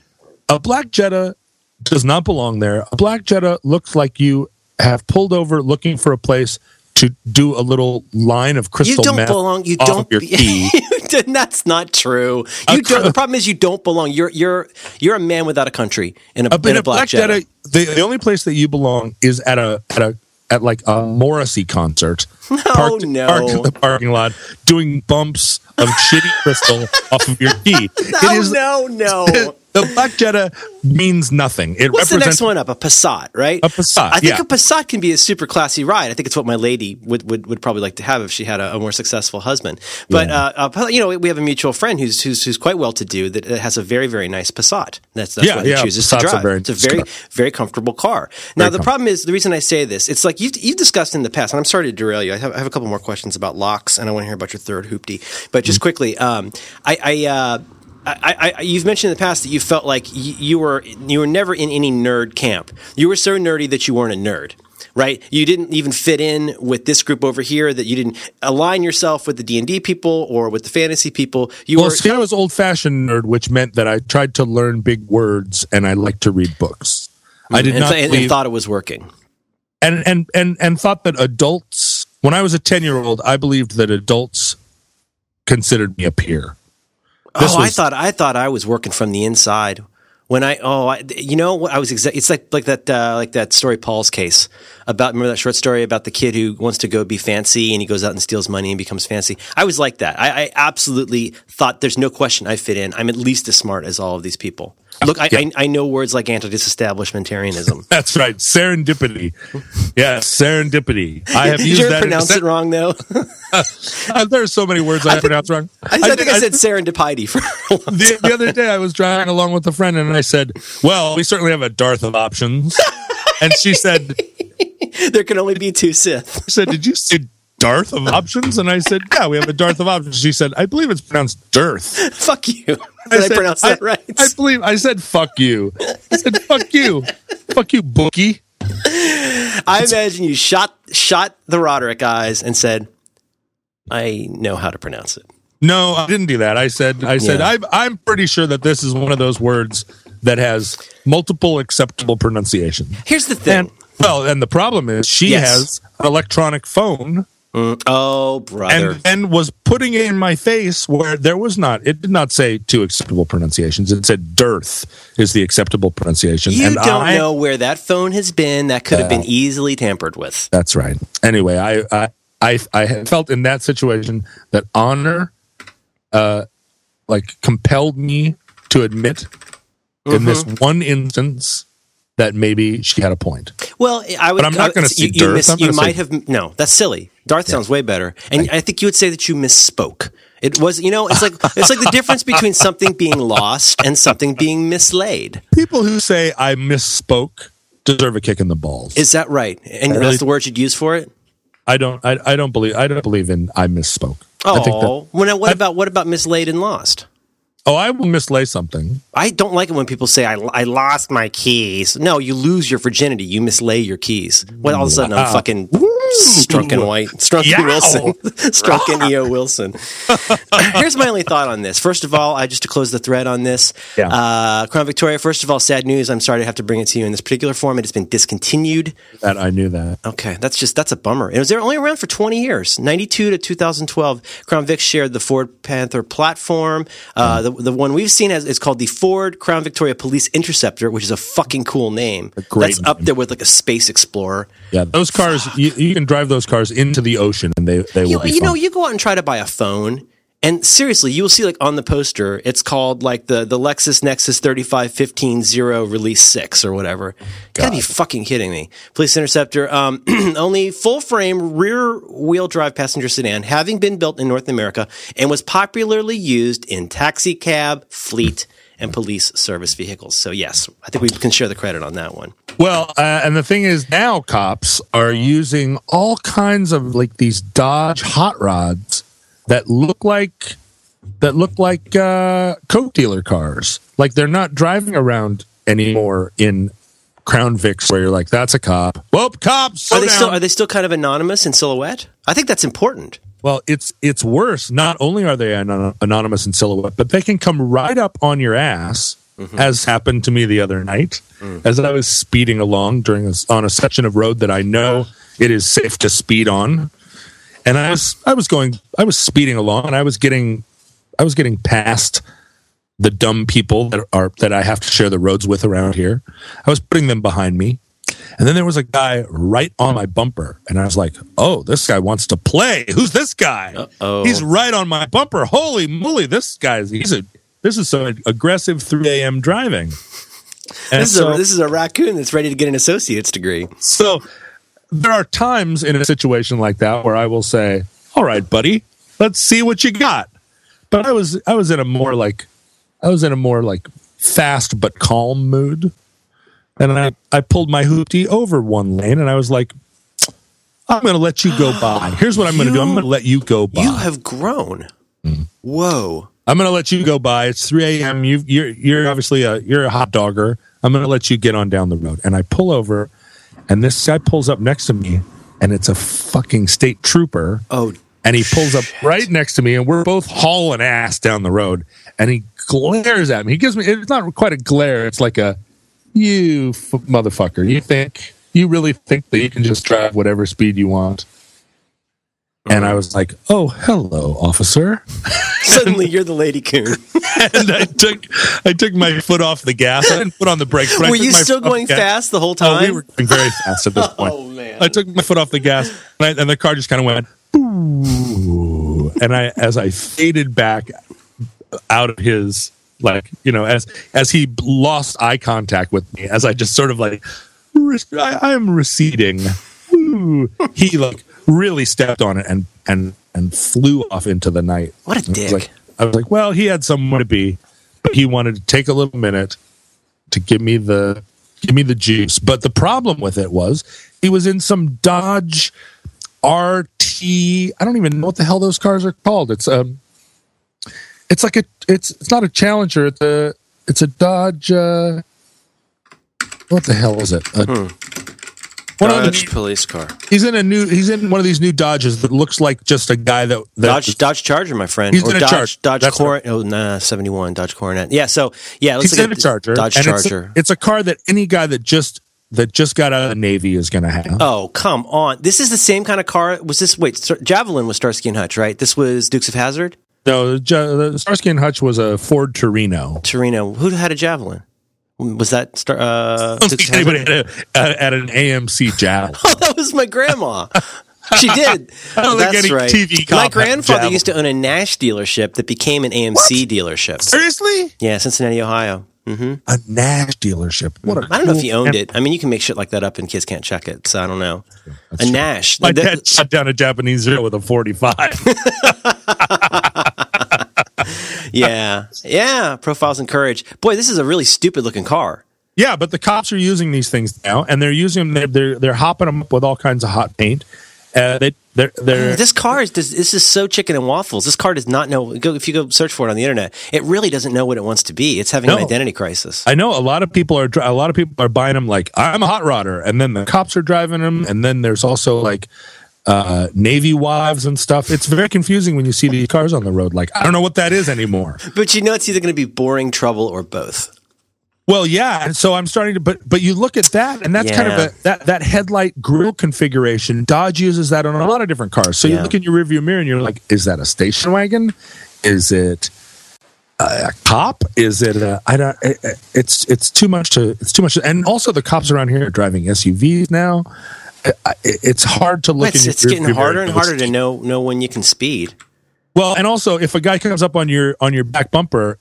a black Jetta does not belong there. A black Jetta looks like you have pulled over looking for a place to do a little line of You crystal don't meth belong. You off don't. your be- That's not true. You don't. The problem is you don't belong. You're you're you're a man without a country in a, but in a black, Black Jetta. Jetta, the, the only place that you belong is at a at a at like a Morrissey concert. No, parked, no. parked in the parking lot, doing bumps of shitty crystal off of your key. No, no, no. The Black Jetta means nothing. It What's the next one up? A Passat, right? A Passat, I think yeah. a Passat can be a super classy ride. I think it's what my lady would, would, would probably like to have if she had a, a more successful husband. But uh, uh, you know, we have a mutual friend who's who's, who's quite well to do that has a very very nice Passat. That's that's Yeah, what he yeah, chooses Passat's to drive. very it's a very very comfortable car. Now the problem is the reason I say this. It's like you've you've discussed in the past, and I'm sorry to derail you. I have, I have a couple more questions about locks, and I want to hear about your third hoopty. But just quickly, um, I. I uh, I, I, you've mentioned in the past that you felt like you, you were you were never in any nerd camp. You were so nerdy that you weren't a nerd, right? You didn't even fit in with this group over here. That you didn't align yourself with the D and D people or with the fantasy people. You Well, were see, I was old fashioned nerd, which meant that I tried to learn big words and I liked to read books. I did and, not and believe, thought it was working. and, and and and thought that adults. When I was a ten year old, I believed that adults considered me a peer. This oh, I thought I thought I was working from the inside. When I oh I, you know what I was exa- it's like like that uh, like that story Paul's case about remember that short story about the kid who wants to go be fancy and he goes out and steals money and becomes fancy. I was like that. I, I absolutely thought there's no question I fit in. I'm at least as smart as all of these people. Look, I, I, I know words like anti-disestablishmentarianism. That's right, serendipity. Yes, serendipity. I have Did used you ever that. in- pronounce it wrong though? Uh, there are so many words I, pronounce wrong. I, I think I, did- said serendipity for. the, the other day I was driving along with a friend and I said, "Well, we certainly have a dearth of options." And she said, there can only be two Sith. I said, "Did you say dearth of options?" And I said, "Yeah, we have a dearth of options." She said, "I believe it's pronounced dearth." Fuck you. Did I, said, I pronounce that I, right? I believe I said, "Fuck you." I said, "Fuck you, fuck you, bookie." I imagine you shot shot the Roderick eyes and said, "I know how to pronounce it." No, I didn't do that. I said, I said, Yeah. I'm, I'm pretty sure that this is one of those words that has multiple acceptable pronunciations. Here's the thing. And well, and the problem is she Yes. has an electronic phone oh, brother. and and was putting it in my face where there was not. It did not say two acceptable pronunciations. It said dearth is the acceptable pronunciation. you and don't I, know where that phone has been. That could have been easily tampered with. That's right. Anyway, I I I, I felt in that situation that honor, uh, like compelled me to admit in this Mm-hmm. one instance that maybe she had a point. Well, I would. But I'm not gonna say you, you, Darth. miss- you gonna say- might have. No, that's silly. Darth sounds way better, and I think you would say that you misspoke. It was, you know, it's like it's like the difference between something being lost and something being mislaid. People who say I misspoke deserve a kick in the balls. Is that right? And really- that's the word you'd use for it. I don't. I, I don't believe. I don't believe in. I misspoke. I think that, Oh, well, now what about what about mislaid and lost? Oh, I will mislay something. I don't like it when people say I, I lost my keys. No, you lose your virginity. You mislay your keys. Well, all of a sudden I'm fucking Strunk and White, Strunken Yow. Wilson, Strunken EO Wilson. Here's my only thought on this. First of all, I just to close the thread on this. Yeah. Uh, Crown Victoria. First of all, sad news. I'm sorry to have to bring it to you in this particular form. It has been discontinued. That I knew that. Okay, that's just that's a bummer. It was there only around for 20 years, 92 to 2012. Crown Vic shared the Ford Panther platform. Uh, the the one we've seen has is called the Ford Crown Victoria Police Interceptor, which is a fucking cool name. great that's up there with like a Space Explorer. Yeah, those cars. You, you can drive those cars into the ocean, and they they will You, be. you know, you go out and try to buy a phone. And seriously, you will see like on the poster, it's called like the, the Lexus Nexus 3515 Zero Release 6 or whatever. Gotta be fucking kidding me. Police Interceptor, um, only full frame rear wheel drive passenger sedan having been built in North America and was popularly used in taxi cab, fleet, and police service vehicles. So yes, I think we can share the credit on that one. Well, uh, and the thing is, now cops are using all kinds of like these Dodge hot rods that look like that look like uh, coke dealer cars. Like they're not driving around anymore in Crown Vics, where you're like, "That's a cop." Well, cops. Are they down. still are they still kind of anonymous in silhouette? I think that's important. Well, it's it's worse. Not only are they anon- anonymous in silhouette, but they can come right up on your ass mm-hmm. as happened to me the other night, mm. as I was speeding along during a, on a section of road that I know it is safe to speed on, and I was I was going I was speeding along, and I was getting I was getting past the dumb people that are that I have to share the roads with around here. I was putting them behind me. And then there was a guy right on my bumper, and I was like, "Oh, this guy wants to play. Who's this guy? Uh-oh. He's right on my bumper. Holy moly, this guy's he's a this is some aggressive 3 a.m. driving." And This is, so, a, this is a raccoon that's ready to get an associate's degree. so there are times in a situation like that where I will say, "All right, buddy, let's see what you got." But I was I was in a more like I was in a more like fast but calm mood. And I, I pulled my hoopty over one lane and I was like, I'm going to let you go by. Here's what I'm going to do. I'm going to let you go by. You have grown. Mm-hmm. Whoa. I'm going to let you go by. It's 3 a.m. You, you're, you're obviously a, you're a hot dogger. I'm going to let you get on down the road. And I pull over and this guy pulls up next to me and it's a fucking state trooper. Oh, and he pulls up right next to me and we're both hauling ass down the road and he glares at me he gives me it's not quite a glare it's like a you f- motherfucker you think you really think that you can just drive whatever speed you want and i was like oh hello officer suddenly you're the lady coon. and i took i took my foot off the gas i didn't put on the brakes Were you still going fast the whole Oh, time? we were going very fast at this point. Oh, man. I took my foot off the gas, and, I, and the car just kind of went. Ooh. And I, as I faded back out of his, like you know, as as he lost eye contact with me, as I just sort of like, I, am receding. Ooh. He like really stepped on it and and and flew off into the night. What a I was dick. like- I was like, well, he had somewhere to be, but he wanted to take a little minute to give me the give me the juice. But the problem with it was he was in some Dodge RT. I don't even know what the hell those cars are called. It's um, it's like a it's it's not a Challenger. It's a it's a Dodge. Uh, what the hell is it? A, one of the, Dodge police car. he's in a new. He's in one of these new Dodges that looks like just a guy that, that Dodge Dodge Charger, my friend. He's or in a Dodge Charger. Dodge That's Coronet. Oh, nah, 71 Dodge Coronet. Yeah, so yeah, it looks he's like in a Charger. Dodge and it's a- Charger. It's a, car that any guy that just that just got out of the Navy is going to have. Oh, come on. This is the same kind of car. Was this, wait, Javelin was Starsky and Hutch, right? This was Dukes of Hazzard? No, the, Starsky and Hutch was a Ford Torino. Torino. Who had a Javelin? Was that Star, uh, I don't anybody had a, at an AMC Javelin. Oh, that was my grandma. She did. I don't think That's right. TV my grandfather used to own a Nash dealership that became an AMC dealership. Seriously? Yeah, Cincinnati, Ohio. A Nash dealership. What a I don't know if he owned it. I mean, you can make shit like that up and kids can't check it. So I don't know. a Nash. My That- dad shot down a Japanese Zero with a 45. yeah. Yeah. Profiles and courage. Boy, this is a really stupid looking car. yeah, but the cops are using these things now, and they're using them. They're they're, they're hopping them up with all kinds of hot paint. Uh, they they're, they're This car is this, this is so chicken and waffles. This car does not know. Go, if you go search for it on the internet, it really doesn't know what it wants to be. It's having an identity crisis. I know a lot of people are a lot of people are buying them like I'm a hot rodder, and then the cops are driving them, and then there's also like uh, Navy wives and stuff. It's very confusing when you see these cars on the road. Like I don't know what that is anymore. But you know, it's either going to be boring, trouble, or both. Well, yeah, and so I'm starting to, but but you look at that, and that's kind of a that that headlight grill configuration. Dodge uses that on a lot of different cars. So you look in your rearview mirror, and you're like, is that a station wagon? Is it a cop? Is it a, I don't? It- it's it's too much to it's too much. To, and also the cops around here are driving SUVs now. It's hard to look. It's, your it's getting harder and harder to know know when you can speed. Well, and also if a guy comes up on your on your back bumper.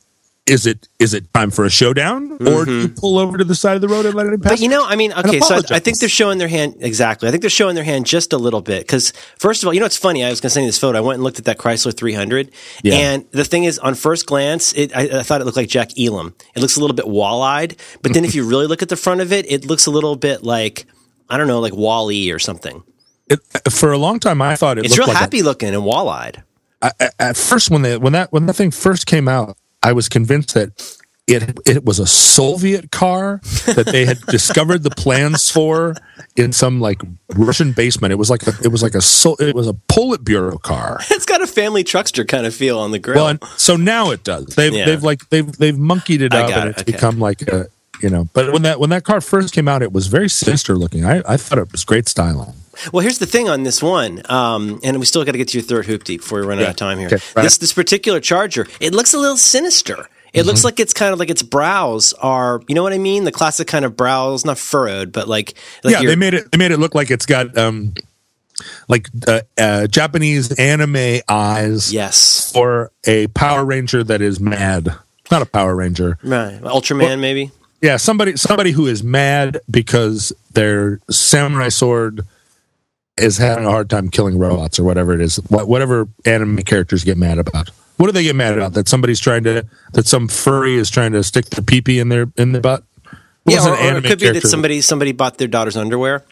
Is it is it time for a showdown, or do you pull over to the side of the road and let him pass? Mm-hmm. But you know, I mean, okay, so I, I think they're showing their hand exactly. I think they're showing their hand just a little bit because, first of all, you know, it's funny. I was going to send you this photo. I went and looked at that Chrysler 300, Yeah. and the thing is, on first glance, it, I, I thought it looked like Jack Elam. It looks a little bit wall-eyed, but then if you really look at the front of it, it looks a little bit like I don't know, like Wall-E or something. it, for a long time I thought it It's real like a- happy looking and wall-eyed. I- I- at first when they when that when that thing first came out, I was convinced that it it was a Soviet car that they had discovered the plans for in some like Russian basement. It was like a, it was like a so it was a Politburo car. It's got a family truckster kind of feel on the grill. Well, and so now it does. They've Yeah. they've like they've they've monkeyed it up got and it's okay. become like a you know. But when that when that car first came out, it was very sinister looking. I I thought it was great styling. Well, here's the thing on this one, um, and we still got to get to your third hoopty before we run out of time here. Okay, right. This this particular charger, it looks a little sinister. It Mm-hmm. looks like it's kind of like its brows are, you know what I mean? The classic kind of brows, not furrowed, but like, like yeah, they made it. They made it look like it's got um, like uh, uh, Japanese anime eyes yes, for a Power Ranger that is mad. Not a Power Ranger. right, Ultraman maybe. Yeah, somebody somebody who is mad because their samurai sword is having a hard time killing robots or whatever it is. Whatever anime characters get mad about. What do they get mad about? That somebody's trying to that some furry is trying to stick their pee in their in the butt. What Yeah, or, or it could be that somebody somebody bought their daughter's underwear.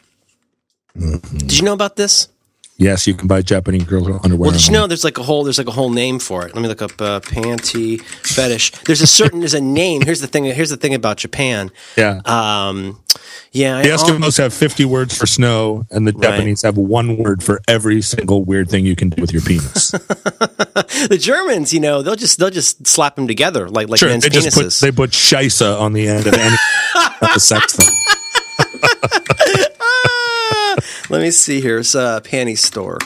Mm-hmm. Did you know about this? Yes, you can buy Japanese girl underwear. Well, you know there's like a whole there's like a whole name for it? Let me look up uh, panty fetish. There's a certain there's a name. Here's the thing. Here's the thing about Japan. Yeah. Um, yeah, the Eskimos have 50 words for snow, and the Japanese have one word for every single weird thing you can do with your penis. the Germans, you know, they'll just they'll just slap them together like like sure, men's they just put penises. they put shisa on the end of any of the sex thing. let me see here. It's a panty store.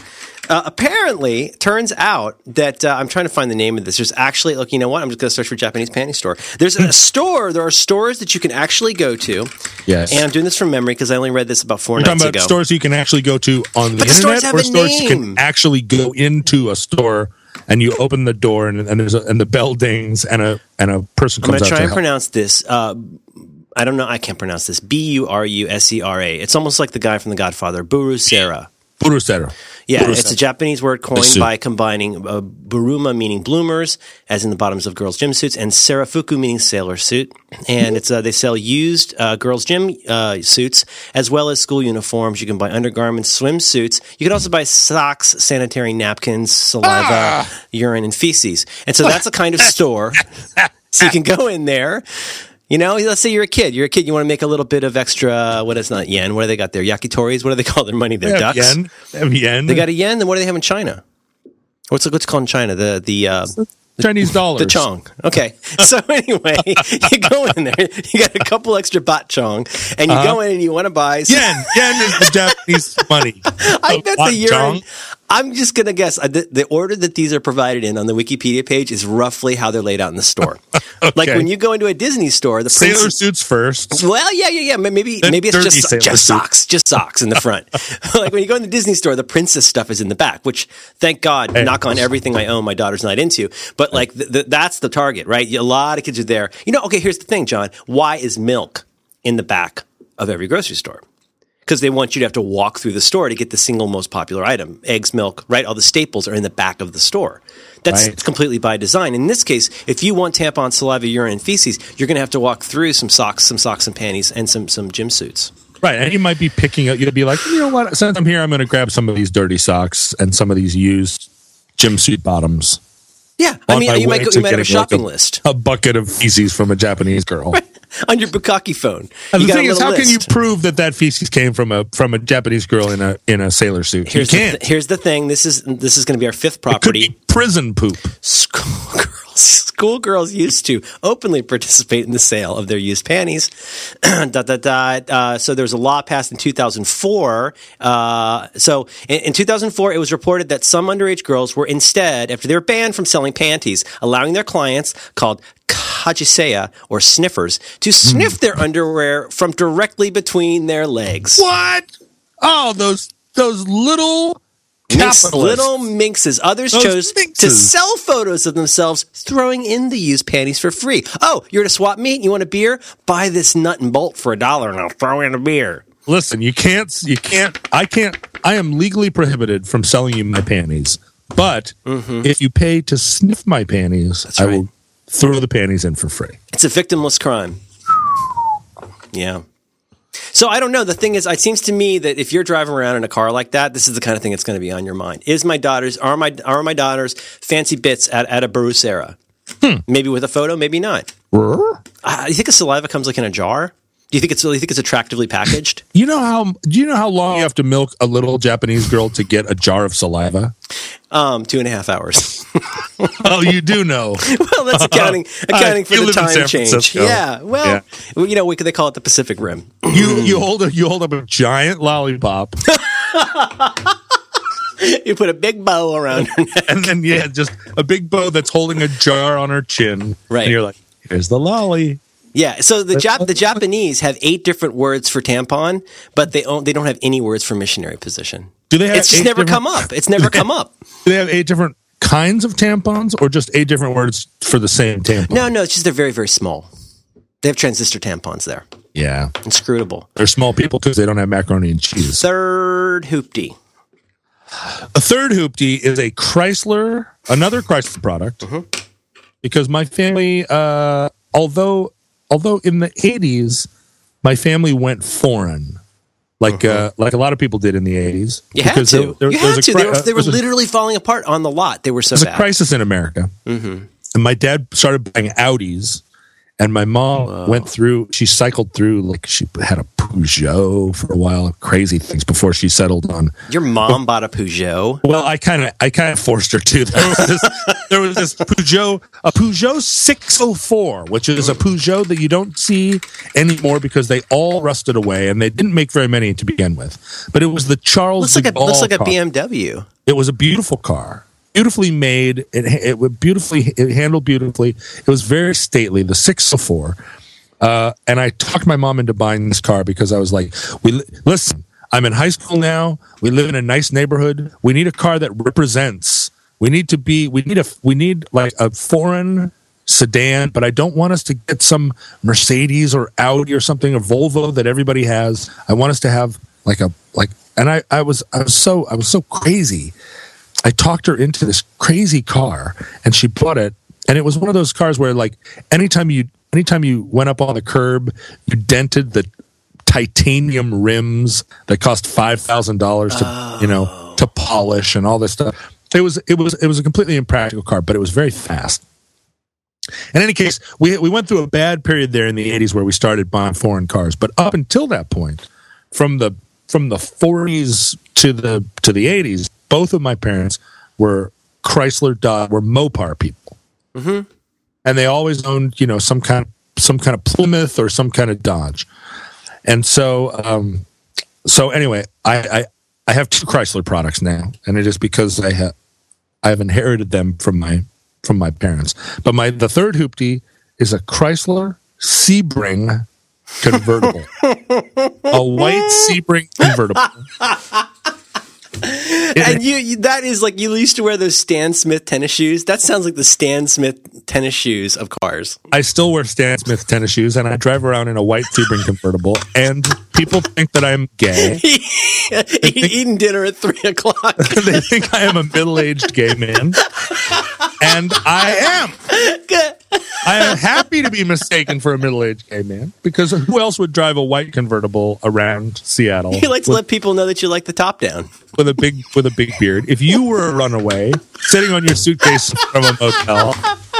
Uh, apparently, turns out that uh, I'm trying to find the name of this. There's actually, look, you know what? I'm just going to search for Japanese panty store. There's a store. There are stores that you can actually go to. Yes. And I'm doing this from memory because I only read this about 4 We're nights talking about ago. stores you can actually go to on the But stores internet, have or stores you can actually go into a store and you open the door and, and there's a, and the bell dings and a and a person comes. I'm going to try and help. pronounce this. Uh, I don't know. I can't pronounce this. B U R U S E R A. It's almost like the guy from The Godfather, Burusera. Burusero. Yeah, Burusero. it's a Japanese word coined by combining uh, buruma, meaning bloomers, as in the bottoms of girls' gym suits, and serafuku meaning sailor suit. And it's uh, they sell used uh, girls' gym uh, suits as well as school uniforms. You can buy undergarments, swimsuits. You can also buy socks, sanitary napkins, saliva, urine, and feces. And so that's a kind of store. so you can go in there. You know, let's say you're a kid. You're a kid. You want to make a little bit of extra. What is not yen? What do they got there? Yakitoris. What do they call their money? Their They have ducks. yen. They have yen. They got a yen. Then what do they have in China? What's what's called in China? The the uh, Chinese dollars. the chong. Okay. So anyway, you go in there. You got a couple extra bot chong, and you go in and you want to buy. some- Yen. Yen is the Japanese money. I Of bet bot the urine. I'm just gonna guess uh, the, the order that these are provided in on the Wikipedia page is roughly how they're laid out in the store. Like when you go into a Disney store, the Sailor princess- suits first. Well, yeah, yeah, yeah. Maybe maybe it's just just socks, just socks in the front. like when you go in the Disney store, the princess stuff is in the back. Which, thank God, Hey. knock on everything I own, my daughter's not into. But like th- th- that's the target, right? A lot of kids are there. You know, okay. Here's the thing, John. Why is milk in the back of every grocery store? Because they want you to have to walk through the store to get the single most popular item. Eggs, milk, right? All the staples are in the back of the store. That's Right. completely by design. In this case, if you want tampon, saliva, urine, and feces, you're going to have to walk through some socks, some socks and panties, and some some gym suits. Right. And you might be picking up, you'd be like, you know what? Since I'm here, I'm going to grab some of these dirty socks and some of these used gym suit bottoms. Yeah, I mean, you might go, you might have a getting, like, shopping list A bucket of feces from a Japanese girl. on your Bukaki phone. Uh, and you the thing is, how can you prove that that feces came from a from a Japanese girl in a in a sailor suit? Here's you the, can't. th- here's the thing. This is this is going to be our fifth property. Prison poop. Schoolgirls schoolgirls used to openly participate in the sale of their used panties. dot, dot, dot. Uh, so there was a law passed in 2004. Uh, so in, in 2004, it was reported that some underage girls were instead, after they were banned from selling panties, allowing their clients called kajiseya or sniffers to sniff their underwear from directly between their legs. What? Oh, those those little Minx- little minxes. Others Those chose to sell photos of themselves throwing in the used panties for free. Oh, you're at a swap meet and you want a beer? Buy this nut and bolt for a dollar and I'll throw in a beer. Listen, you can't. You can't. I can't. I am legally prohibited from selling you my panties. But mm-hmm. if you pay to sniff my panties, I right. will throw the panties in for free. It's a victimless crime. Yeah. So I don't know. The thing is, it seems to me that if you're driving around in a car like that, this is the kind of thing that's going to be on your mind. Is my daughter's are my are my daughter's fancy bits at, at a Burusera? Maybe with a photo, maybe not. Uh, you think a saliva comes like in a jar? Do you think it's you think it's attractively packaged? You know how do you know how long you have to milk a little Japanese girl to get a jar of saliva? Um, two and a half hours. Oh, you do know. well, that's accounting accounting for you the time change. Yeah. Well, you know, we, they call it the Pacific Rim. You you hold a, you hold up a giant lollipop, you put a big bow around her neck. and then yeah, just a big bow that's holding a jar on her chin. Right. And you're like, here's the lolly. Yeah. So the Jap- the Japanese have eight different words for tampon, but they don't, they don't have any words for missionary position. Do they have It's just never different- come up. It's never come up. Do they have eight different kinds of tampons, or just eight different words for the same tampon? No, no, it's just they're very, very small. They have transistor tampons there. Yeah, Inscrutable. they're small people because they don't have macaroni and cheese. Third hoopty. A third hoopty is a Chrysler, another Chrysler product, because my family, uh, although although in the eighties, my family went foreign, like uh, like a lot of people did in the eighties. You had because to. there- there- you was had to. cri- They were, uh, they were there a- literally falling apart on the lot. They were so There's a bad. crisis in America, Mm-hmm. and my dad started buying Audis, and my mom went through. She cycled through like she had a Peugeot for a while, crazy things before she settled on Your mom bought a Peugeot. Well, I kind of, I kind of forced her to. There was this, there was this Peugeot, a Peugeot 604, which is a Peugeot that you don't see anymore because they all rusted away and they didn't make very many to begin with. But it was the Charles Looks like a looks like a. BMW. It was a beautiful car, beautifully made. It it was beautifully, it handled beautifully. It was very stately. The 604. Uh, and I talked my mom into buying this car because I was like, "We listen. I'm in high school now. We live in a nice neighborhood. We need a car that represents. We need to be. We need a. We need like a foreign sedan, but I don't want us to get some Mercedes or Audi or something or Volvo that everybody has. I want us to have like a like. And I I was I was so I was so crazy. I talked her into this crazy car and she bought it. And it was one of those cars where like anytime you anytime you went up on the curb, you dented the titanium rims that cost five thousand dollars to you know to polish and all this stuff. It was it was it was a completely impractical car, but it was very fast. In any case, we we went through a bad period there in the eighties where we started buying foreign cars. But up until that point, from the from the forties to the to the eighties, both of my parents were Chrysler Dodge were Mopar people, mm-hmm. and they always owned you know some kind of some kind of Plymouth or some kind of Dodge, and so um, so anyway, I, I have two Chrysler products now, and it is because I have I have inherited them from my from my parents. But my the third hoopty is a Chrysler Sebring convertible, a white Sebring convertible. And you, you, that is like you used to wear those Stan Smith tennis shoes. That sounds like the Stan Smith tennis shoes of cars. I still wear Stan Smith tennis shoes, and I drive around in a white Sebring convertible. And people think that I'm gay. Eating dinner at three o'clock. they think I am a middle-aged gay man, and I am. I am happy to be mistaken for a middle-aged gay man because who else would drive a white convertible around Seattle You like to with, let people know that you like the top down. with a big with a big beard? If you were a runaway sitting on your suitcase from a motel,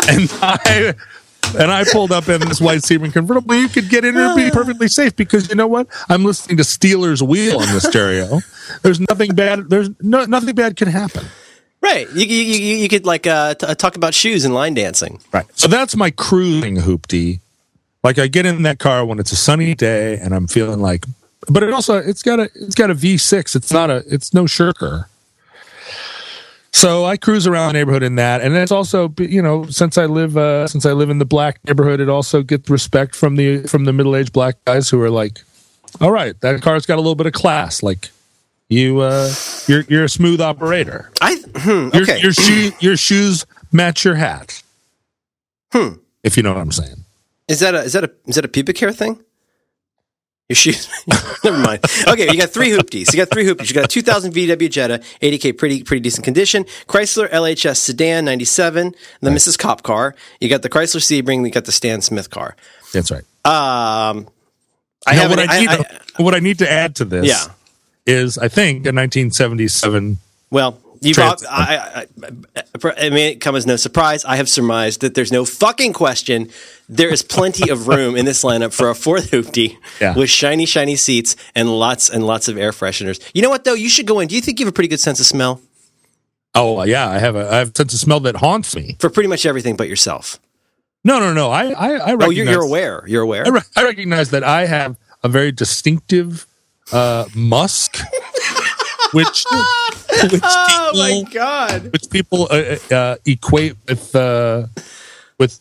and I and I pulled up in this white Sebring convertible, you could get in and be perfectly safe because you know what? I'm listening to Stealers Wheel on the stereo. There's nothing bad. There's no, nothing bad can happen. Right. You, you, you, you could like uh, t- talk about shoes and line dancing. Right. So that's my cruising hoopty. Like I get in that car when it's a sunny day and I'm feeling like, but it also it's got a it's got a V6. It's not a it's no shirker. So I cruise around the neighborhood in that, and it's also you know since I live uh, since I live in the black neighborhood, it also gets respect from the from the middle aged black guys who are like, all right, that car's got a little bit of class. Like you, uh, you're you're a smooth operator. I hmm, Your, okay. your shoe your shoes match your hat. Hmm. If you know what I'm saying. Is that a is that a is that a pubic hair thing? Your shoes. Never mind. Okay, you got three hoopties. You got three hoopties. You got a 2000 VW Jetta, 80k, pretty pretty decent condition. Chrysler LHS sedan, 97. The Mrs. Cop car. You got the Chrysler Sebring. You got the Stan Smith car. That's right. Um, I Now, have what I, need I- to, what I need to add to this Yeah. Is I think a 1977 well, You Trans- prob- I, I, I, I mean, it come as no surprise. I have surmised that there's no fucking question. There is plenty of room in this lineup for a fourth hoopty Yeah. with shiny, shiny seats and lots and lots of air fresheners. You know what though? You should go in. Do you think you have a pretty good sense of smell oh yeah, I have a I have a sense of smell that haunts me. for pretty much everything but yourself? No, no, no. I I, I Oh, you're, you're aware. You're aware. I, re- I recognize that I have a very distinctive uh, musk, which which people, Oh god! which people uh, uh, equate with uh, with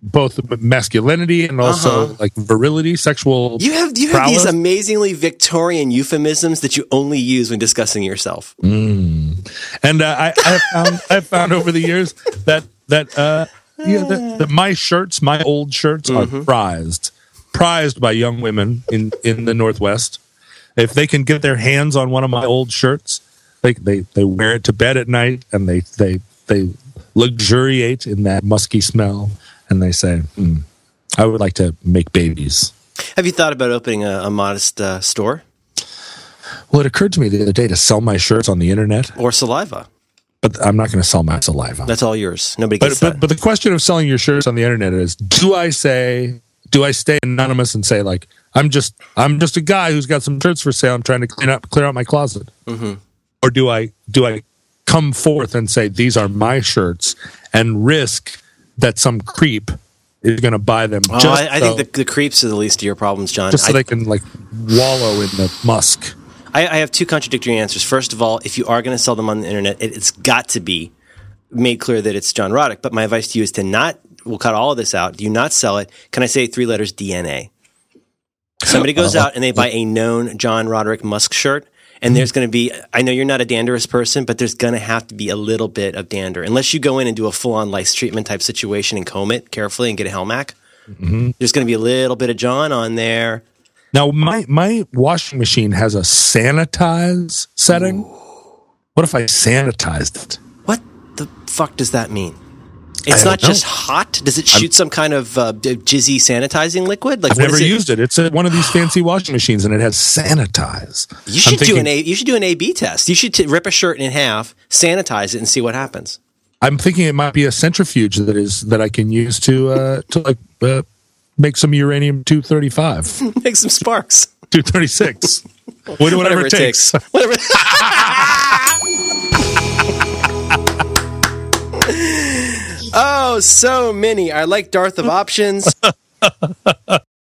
both masculinity and also Uh-huh. like virility, sexual. You have you have these amazingly Victorian euphemisms that you only use when discussing yourself. and uh, I, I found I found over the years that that uh, yeah, that, that my shirts, my old shirts, are prized, prized by young women in in the Northwest. If they can get their hands on one of my old shirts, they they they wear it to bed at night, and they they they luxuriate in that musky smell, and they say, hmm, "I would like to make babies." Have you thought about opening a, a modest uh, store Well, it occurred to me the other day to sell my shirts on the internet, or saliva? but I'm not going to sell my saliva. That's all yours. Nobody but, gets but but the question of selling your shirts on the internet is do i say do i stay anonymous and say like i'm just i'm just a guy who's got some shirts for sale i'm trying to clean up clear out my closet Mm-hmm. or do i do i come forth and say these are my shirts and risk that some creep is going to buy them Oh, I, I so, think the, the creeps are the least of your problems, John. just so I, they can like wallow in the musk I, I have two contradictory answers. First of all, if you are going to sell them on the internet, it, it's got to be made clear that it's John Roderick. But my advice to you is to not. We'll cut all of this out. Do you not sell it? Can I say three letters DNA? Somebody goes Uh-huh. out and they buy a known John Roderick Musk shirt. And there's going to be, I know you're not a danderous person, but there's going to have to be a little bit of dander. Unless you go in and do a full on lice treatment type situation and comb it carefully and get a Helmac. Mm-hmm. There's going to be a little bit of John on there. now my my washing machine has a sanitize setting what if i sanitized it What the fuck does that mean? It's not don't just hot. Does it shoot some kind of uh, jizzy sanitizing liquid? Like I've never it? used it. It's a, one of these fancy washing machines, and it has sanitize. You should I'm do an A. You should do an A B test. You should t- rip a shirt in half, sanitize it, and see what happens. I'm thinking it might be a centrifuge that is that I can use to uh, to like uh, make some uranium two thirty five, Make some sparks. two thirty six, whatever, it takes. Whatever. oh, so many. I like Darth of options.